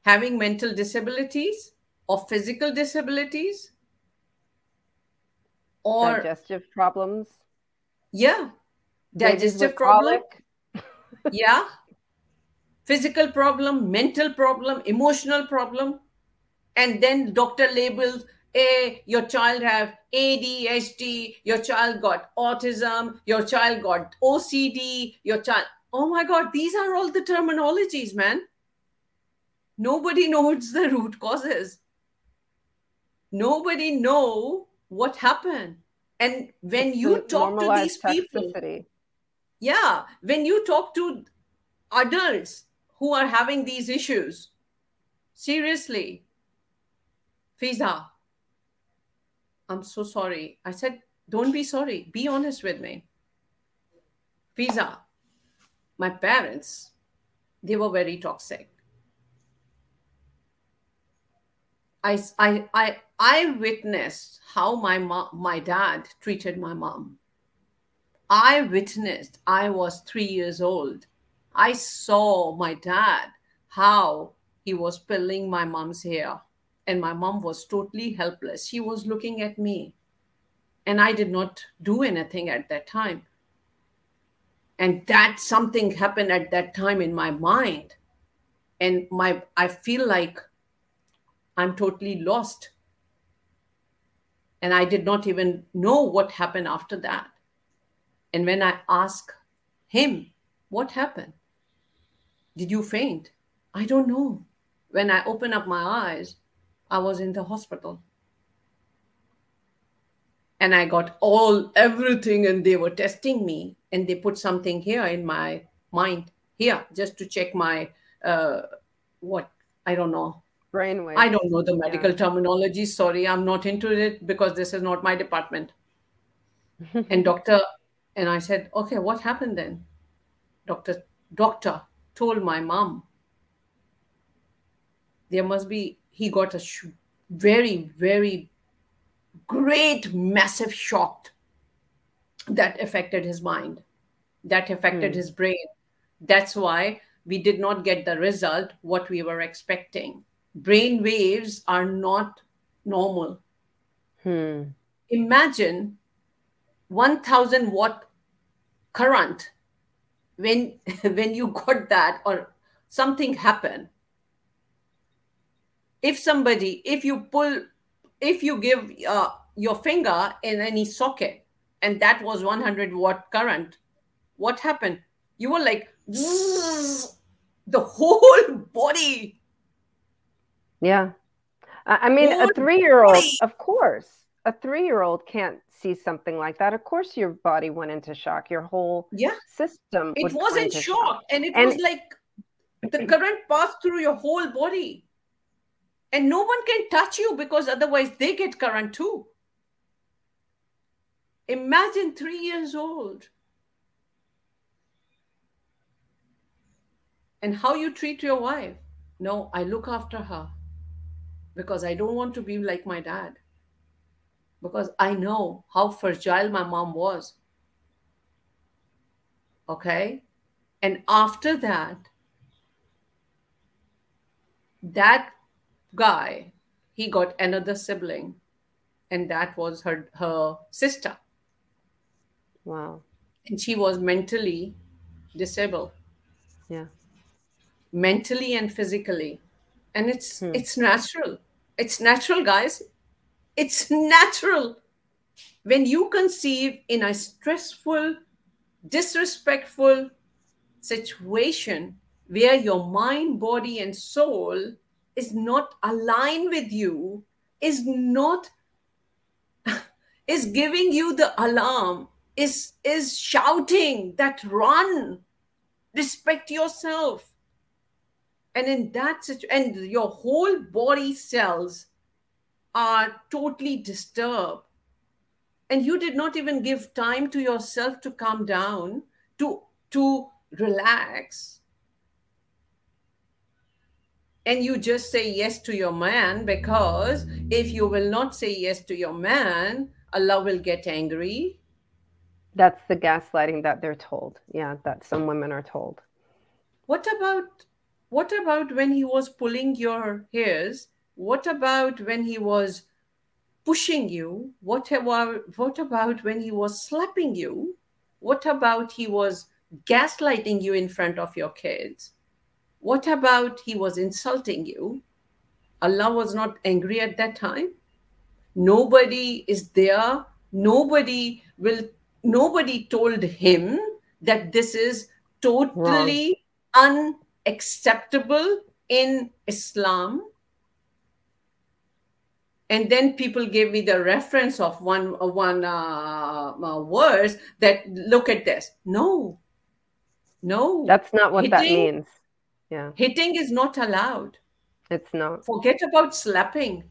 having mental disabilities or physical disabilities or digestive problems. Yeah. Digestive problem. yeah. Physical problem, mental problem, emotional problem. And then doctor labels a your child have adhd your child got autism your child got ocd your child oh my god these are all the terminologies man. Nobody knows the root causes. Nobody know what happened. And when it's you talk to these people yeah when you talk to adults who are having these issues seriously Fizza I'm so sorry. I said, Don't be sorry. Be honest with me. Fizza, my parents, they were very toxic. I, I, I, I witnessed how my mom, my dad treated my mom. I witnessed, I was three years old. I saw my dad, how he was pulling my mom's hair and my mom was totally helpless. She was looking at me, and I did not do anything at that time. And that something happened at that time in my mind. And my I feel like I'm totally lost. And I did not even know what happened after that. And when I ask him, what happened? Did you faint? I don't know. When I open up my eyes, I was in the hospital. And I got all everything, and they were testing me, and they put something here in my mind here just to check my uh, what I don't know brainwave. I don't know the medical yeah. terminology. Sorry, I'm not into it because this is not my department. and doctor, and I said, okay, what happened then? Doctor, doctor told my mom there must be he got a sh- very, very great, massive shock that affected his mind, that affected mm. his brain. That's why we did not get the result what we were expecting. Brain waves are not normal. Hmm. Imagine 1000 watt current when when you got that or something happened if somebody if you pull if you give uh, your finger in any socket and that was 100 watt current what happened? You were like the whole body. Yeah. I mean whole a three-year-old body. of course a three-year-old can't see something like that. Of course your body went into shock. Your whole yeah. system it wasn't shock, shock, and it and, was like the current passed through your whole body and no one can touch you because otherwise they get current too. Imagine 3 years old. And how you treat your wife. No i look after her because i don't want to be like my dad. Because i know how fragile my mom was. Okay? And after that that guy he got another sibling and that was her her sister. Wow. And she was mentally disabled. Yeah. Mentally and physically. And it's hmm. it's natural. It's natural guys. It's natural. When you conceive in a stressful disrespectful situation where your mind body and soul is not aligned with you is not is giving you the alarm is is shouting that run respect yourself. And in that situation and your whole body cells are totally disturbed. And you did not even give time to yourself to calm down to to relax and you just say yes to your man because if you will not say yes to your man allah will get angry. That's the gaslighting that they're told. Yeah that some women are told. What about what about when he was pulling your hairs? What about when he was pushing you? What about what about when he was slapping you? What about he was gaslighting you in front of your kids what about he was insulting you? Allah was not angry at that time. Nobody is there. Nobody will, nobody told him that this is totally Wrong. unacceptable in Islam. And then people gave me the reference of one one uh, uh, verse that look at this. No, no, that's not what hitting, that means yeah. Hitting is not allowed. It's not. Forget about slapping.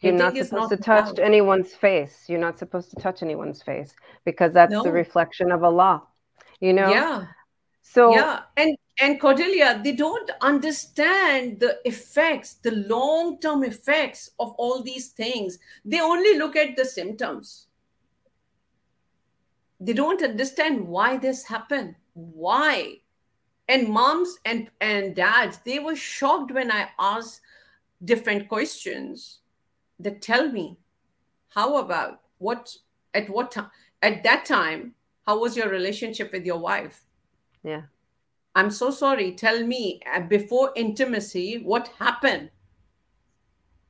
You're not supposed not to touch allowed. anyone's face. You're not supposed to touch anyone's face because that's no. the reflection of Allah. You know? Yeah. So Yeah. And and Cordelia, they don't understand the effects, the long-term effects of all these things. They only look at the symptoms. They don't understand why this happened. Why? And moms and and dads they were shocked when i asked different questions that tell me how about what at what time at that time how was your relationship with your wife? Yeah. I'm so sorry. Tell me uh, before intimacy what happened?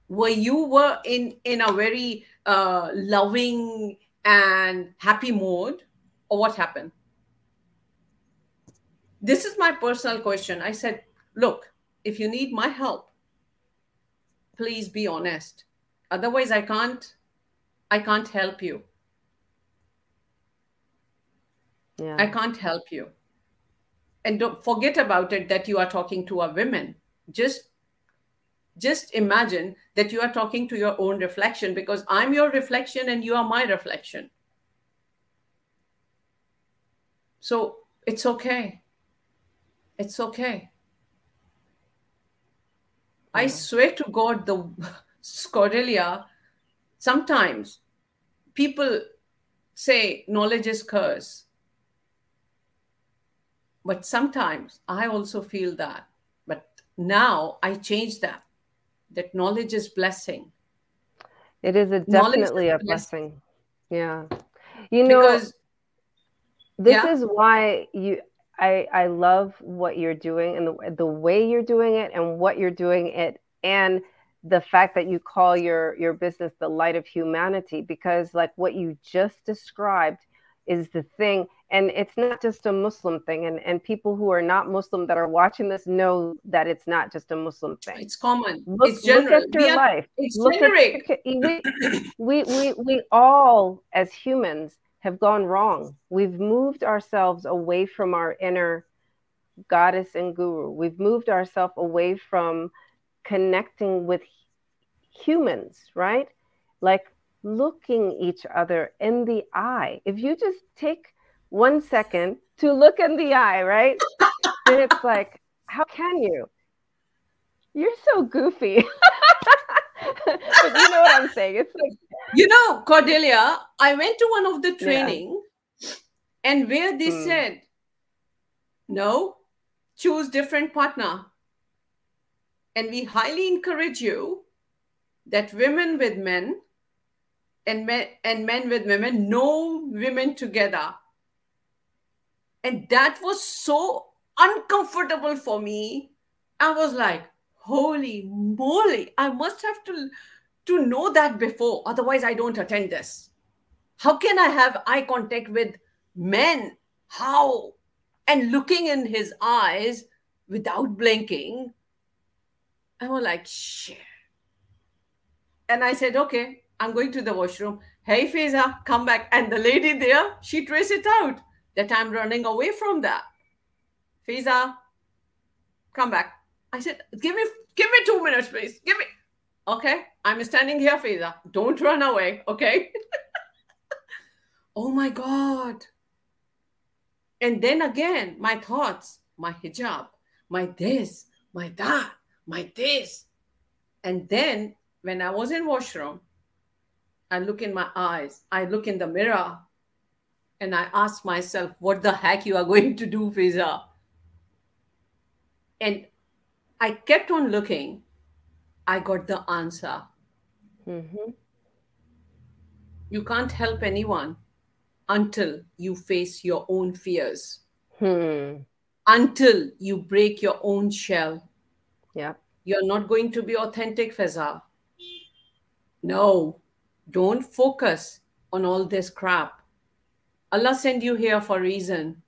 Were you were in in a very uh, loving and happy mode or what happened this is my personal question. I said, look, if you need my help, please be honest. Otherwise, I can't, I can't help you. Yeah. I can't help you. And don't forget about it that you are talking to a woman. Just just imagine that you are talking to your own reflection because I'm your reflection and you are my reflection. So it's okay. It's okay. I swear to God, the Cordelia, sometimes people say knowledge is curse. But sometimes I also feel that. But now I change that. That knowledge is blessing. It is a definitely is a blessing. Yeah. You know because, this yeah. is why you I I love what you're doing and the, the way you're doing it and what you're doing it and the fact that you call your your business the light of humanity because like what you just described is the thing and it's not just a muslim thing and and people who are not muslim that are watching this know that it's not just a muslim thing it's common look, it's general. look at your life it's look generic. At, we, we we we all as humans have gone wrong we've moved ourselves away from our inner goddess and guru we've moved ourselves away from connecting with humans, right? Like looking each other in the eye. If you just take one second to look in the eye, right? then it's like, how can you? You're so goofy. but you know what I'm saying? It's like you know, Cordelia, I went to one of the training yeah. and where they mm. said, no, choose different partner. And we highly encourage you that women with men and men and men with women know women together. And that was so uncomfortable for me. I was like, holy moly, I must have to, to know that before. Otherwise, I don't attend this. How can I have eye contact with men? How? And looking in his eyes without blinking. I was like, shit and I said, okay, I'm going to the washroom. Hey, Faiza, come back. And the lady there, she traced it out that I'm running away from that. Faiza, come back. I said, give me, give me two minutes, please. Give me. Okay, I'm standing here, Faiza. Don't run away, okay? oh my God. And then again, my thoughts, my hijab, my this, my that, my this. And then when I was in washroom, I look in my eyes, I look in the mirror, and I ask myself, what the heck you are going to do, Fizza? And I kept on looking. I got the answer. Mm-hmm. You can't help anyone until you face your own fears. Hmm. Until you break your own shell. Yeah. You're not going to be authentic, Faiza. No, don't focus on all this crap. Allah sent you here for a reason.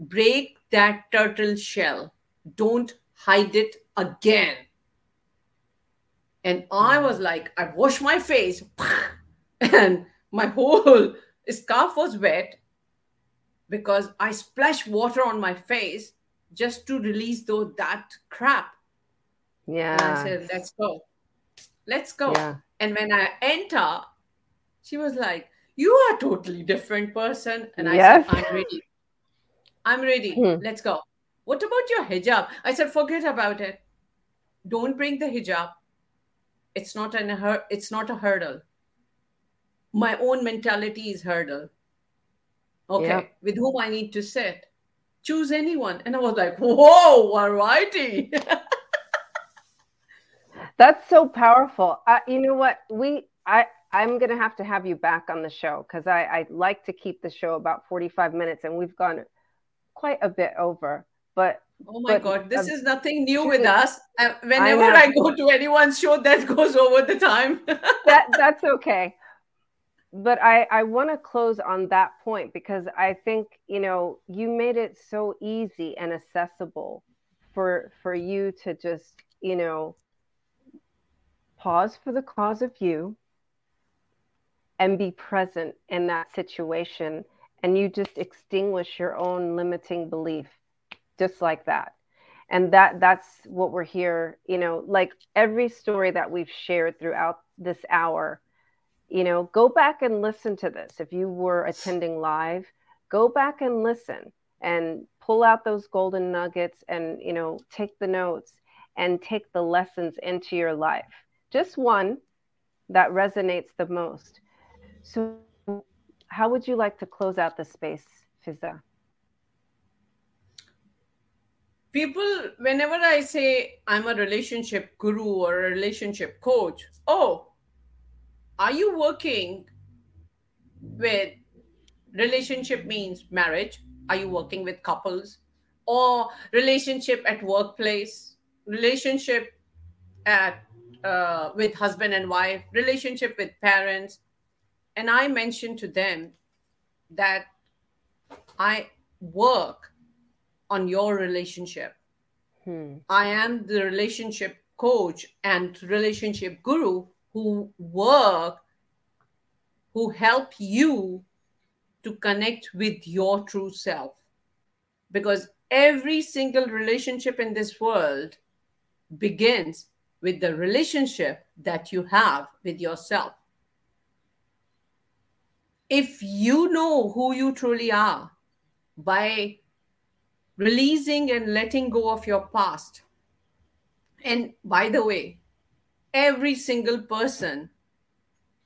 Break that turtle shell. Don't hide it again. And I was like, I washed my face and my whole scarf was wet because I splashed water on my face just to release though that crap. Yeah. I said, let's go let's go. Yeah. And when I enter, she was like, You are a totally different person. And I yes. said, I'm ready. I'm ready. Hmm. Let's go. What about your hijab? I said, forget about it. Don't bring the hijab. It's not an it's not a hurdle. My own mentality is hurdle. Okay. Yeah. With whom I need to sit. Choose anyone. And I was like, whoa, alrighty. That's so powerful. Uh, you know what? We I I'm gonna have to have you back on the show because I I like to keep the show about 45 minutes, and we've gone quite a bit over. But oh my but, god, this uh, is nothing new with us. Uh, whenever I, I, go to anyone's show, that goes over the time. that that's okay. But I I want to close on that point because I think you know you made it so easy and accessible for for you to just you know pause for the cause of you and be present in that situation and you just extinguish your own limiting belief just like that and that that's what we're here you know like every story that we've shared throughout this hour you know go back and listen to this if you were attending live go back and listen and pull out those golden nuggets and you know take the notes and take the lessons into your life just one that resonates the most. So how would you like to close out the space, Fizza? People, whenever I say I'm a relationship guru or a relationship coach, oh, are you working with relationship means marriage? Are you working with couples? Or relationship at workplace, relationship at uh, with husband and wife, relationship with parents, and I mentioned to them that I work on your relationship. Hmm. I am the relationship coach and relationship guru who work, who help you to connect with your true self. Because every single relationship in this world begins with the relationship that you have with yourself if you know who you truly are by releasing and letting go of your past, and by the way, every single person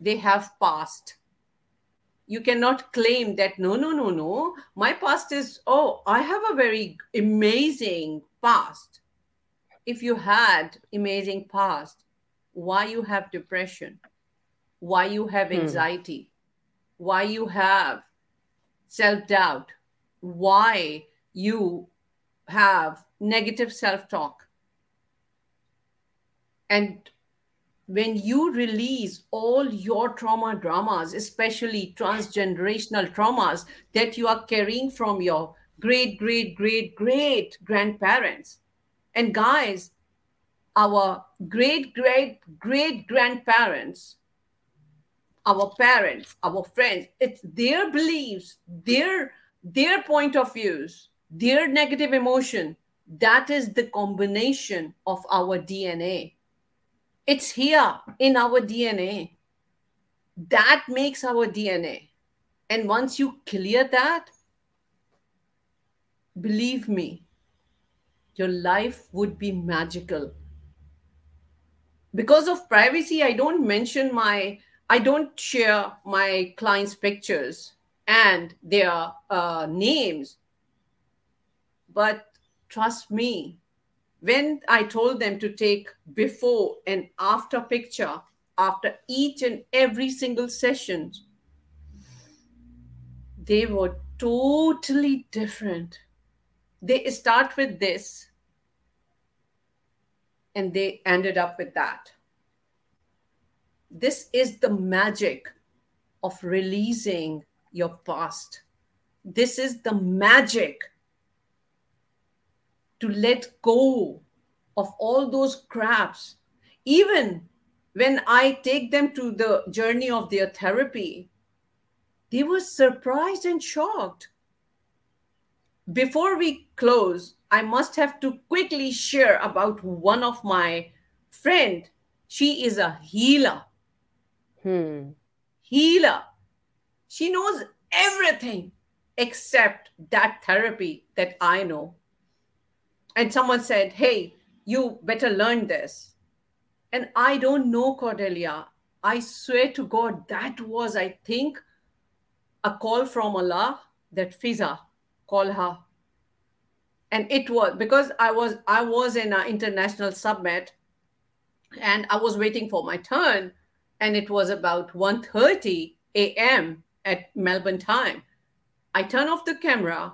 they have past. You cannot claim that no no no no my past is oh i have a very amazing past. If you had amazing past why you have depression? Why you have hmm. anxiety? Why you have self doubt, why you have negative self talk. And when you release all your trauma dramas, especially transgenerational traumas that you are carrying from your great, great, great, great grandparents. And guys, our great, great, great grandparents our parents our friends it's their beliefs their their point of views their negative emotion that is the combination of our dna it's here in our dna that makes our dna and once you clear that believe me your life would be magical. Because of privacy i don't mention my I don't share my clients' pictures and their uh, names. But trust me, when I told them to take before and after picture after each and every single session, they were totally different. They start with this and they ended up with that this is the magic of releasing your past. This is the magic to let go of all those craps. Even when I take them to the journey of their therapy, they were surprised and shocked. Before we close, I must have to quickly share about one of my friend. She is a healer Hmm. Healer. She knows everything except that therapy that I know. And someone said, Hey, you better learn this. And I don't know, Cordelia. I swear to God, that was, I think, a call from Allah that Fizza call her. And it was because I was I was in an international summit and I was waiting for my turn and it was about 1.30 a.m. at Melbourne time. I turn off the camera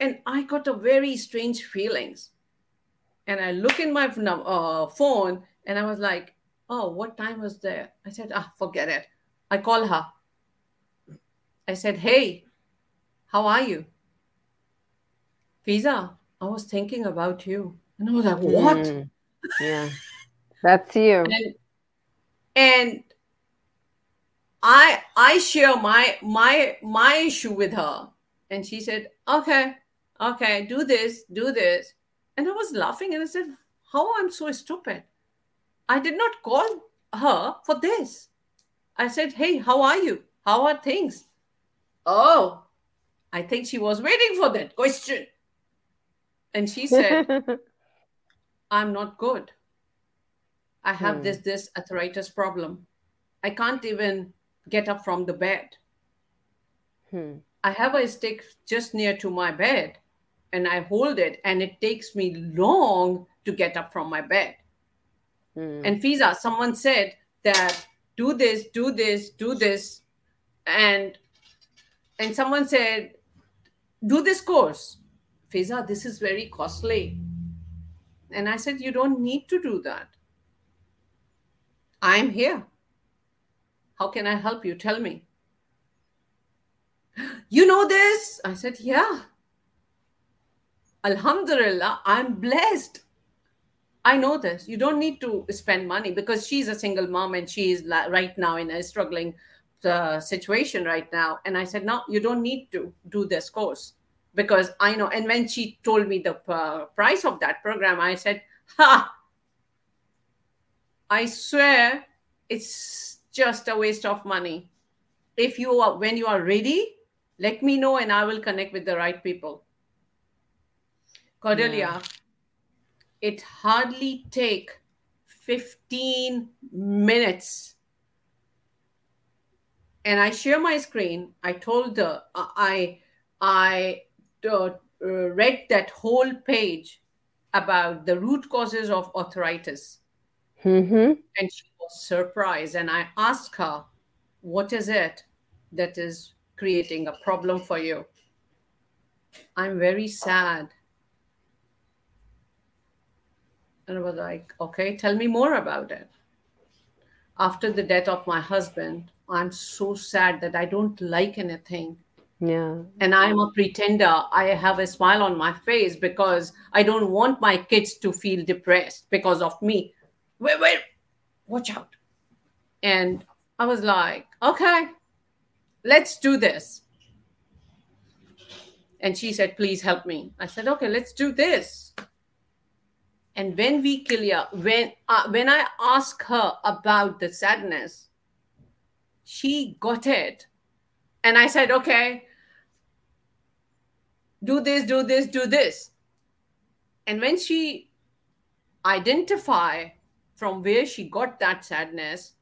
and I got a very strange feelings. And I look in my uh, phone and I was like, oh, what time was there? I said, ah, forget it. I call her. I said, hey, how are you? Fizza, I was thinking about you. And I was like, what? Mm, yeah, that's you. And, and i i share my my my issue with her and she said okay okay do this do this and i was laughing and i said how i'm so stupid i did not call her for this i said hey how are you how are things oh i think she was waiting for that question and she said i'm not good I have hmm. this this arthritis problem. I can't even get up from the bed. Hmm. I have a stick just near to my bed and I hold it, and it takes me long to get up from my bed. Hmm. And Fizza, someone said that do this, do this, do this, and and someone said, do this course. Fizza, this is very costly. And I said, you don't need to do that. I'm here. How can I help you? Tell me. You know this? I said, yeah. Alhamdulillah, I'm blessed. I know this. You don't need to spend money because she's a single mom and she is right now in a struggling uh, situation right now. And I said, no, you don't need to do this course because I know. And when she told me the uh, price of that program, I said, ha, I swear it's just a waste of money. If you are, when you are ready, let me know and I will connect with the right people. Cordelia, yeah. it hardly take 15 minutes. And I share my screen. I told her I I uh, read that whole page about the root causes of arthritis. Mm-hmm. And she was surprised. And I asked her, What is it that is creating a problem for you? I'm very sad. And I was like, Okay, tell me more about it. After the death of my husband, I'm so sad that I don't like anything. Yeah. And I'm a pretender. I have a smile on my face because I don't want my kids to feel depressed because of me. Wait, wait, watch out. And I was like, okay, let's do this. And she said, please help me. I said, okay, let's do this. And when we clear, when uh, when I asked her about the sadness, she got it. And I said, okay, do this, do this, do this. And when she identify from where she got that sadness,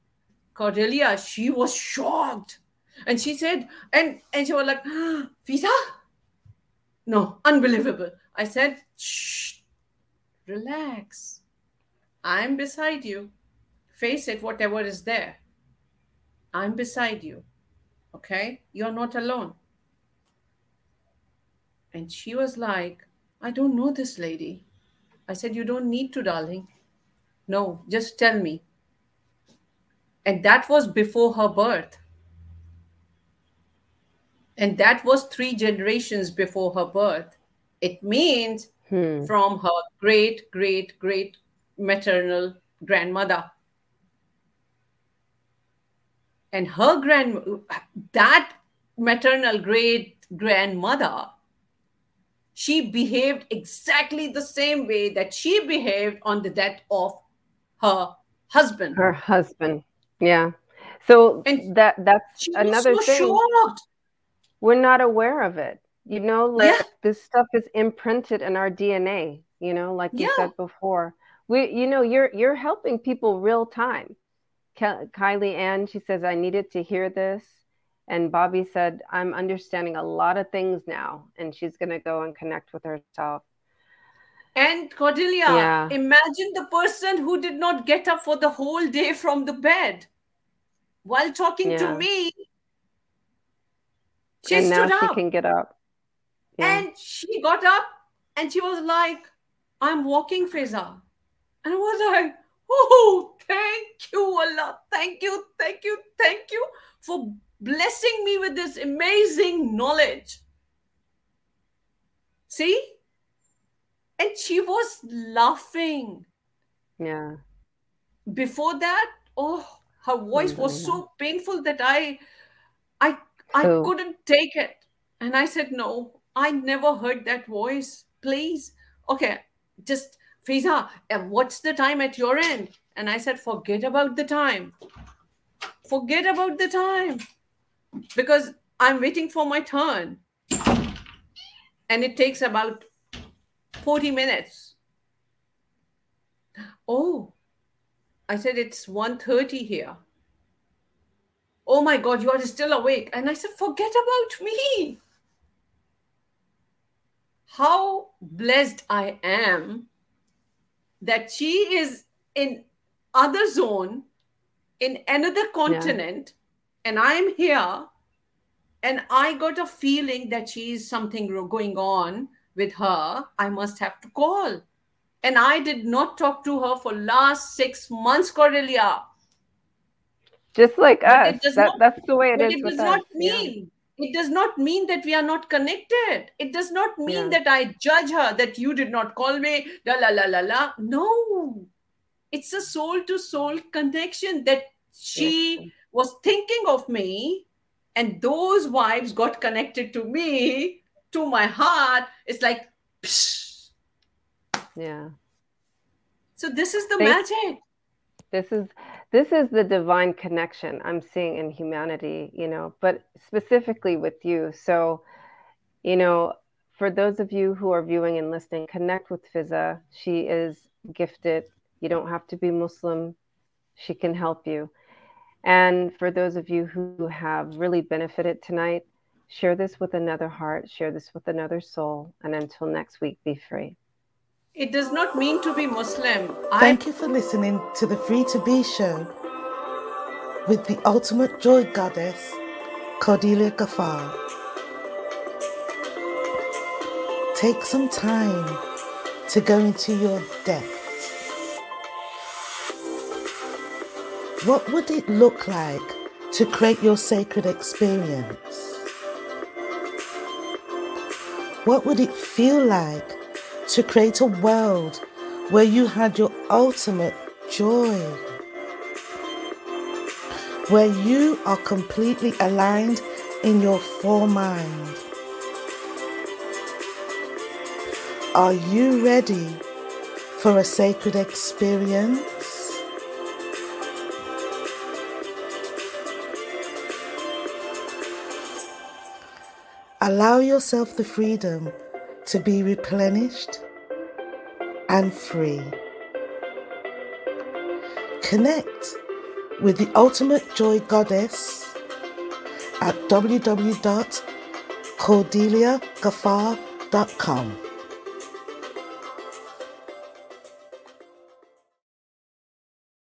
Cordelia, she was shocked. And she said, and, and she was like, Fizza? No, unbelievable. I said, shh, relax. I'm beside you. Face it, whatever is there. I'm beside you. Okay? You're not alone. And she was like, I don't know this lady. I said, You don't need to, darling. No, just tell me. And that was before her birth. And that was three generations before her birth. It means Hmm. from her great, great, great maternal grandmother. And her grand that maternal great grandmother, she behaved exactly the same way that she behaved on the death of her husband. Her husband. Yeah. So And that that's another so thing. shocked. We're not aware of it. You know, like Yeah. this stuff is imprinted in our DNA, you know, like you Yeah. said before. We you know, you're you're helping people real time. Ke- Kylie Ann, she says, I needed to hear this. And Bobby said, I'm understanding a lot of things now. And she's going to go and connect with herself. And Cordelia, Yeah. imagine the person who did not get up for the whole day from the bed while talking Yeah. to me. She and now she up can get up. Yeah. and she got up and she was like, I'm walking, Fizza. And I was like, Oh, thank you, Allah. Thank you, thank you, thank you for blessing me with this amazing knowledge. See? And she was laughing. yeah. Before that, oh, her voice was so painful that I I I So- couldn't take it. And I said, No, I never heard that voice. Please. Okay, just Fizza, uh, what's the time at your end? And I said, Forget about the time. Forget about the time. Because I'm waiting for my turn. And it takes about 40 minutes. Oh, I said it's 1.30 here. Oh my God, you are still awake. And I said, Forget about me. How blessed I am that she is in other zone in another continent yeah. and i'm here and i got a feeling that she is something going on with her i must have to call and i did not talk to her for last six months cordelia just like us that, not, that's the way it is it does not us. mean yeah. It does not mean that we are not connected it does not mean yeah. that i judge her that you did not call me la la la la la no it's a soul to soul connection that she yes. was thinking of me and those vibes got connected to me to my heart it's like psh. yeah so this is the magic this is this is the divine connection i'm seeing in humanity you know but specifically with you so you know for those of you who are viewing and listening connect with fizza she is gifted you don't have to be Muslim. She can help you. And for those of you who have really benefited tonight, share this with another heart, share this with another soul. And until next week, be free. It does not mean to be Muslim. Thank I... you for listening to the Free to Be show with the ultimate joy goddess, Cordelia Ghaffar. Take some time to go into your depth What would it look like to create your sacred experience? What would it feel like to create a world where you had your ultimate joy? Where you are completely aligned in your full mind? Are you ready for a sacred experience? Allow yourself the freedom to be replenished and free. Connect with the Ultimate Joy Goddess at www.cordeliaghaffar.com.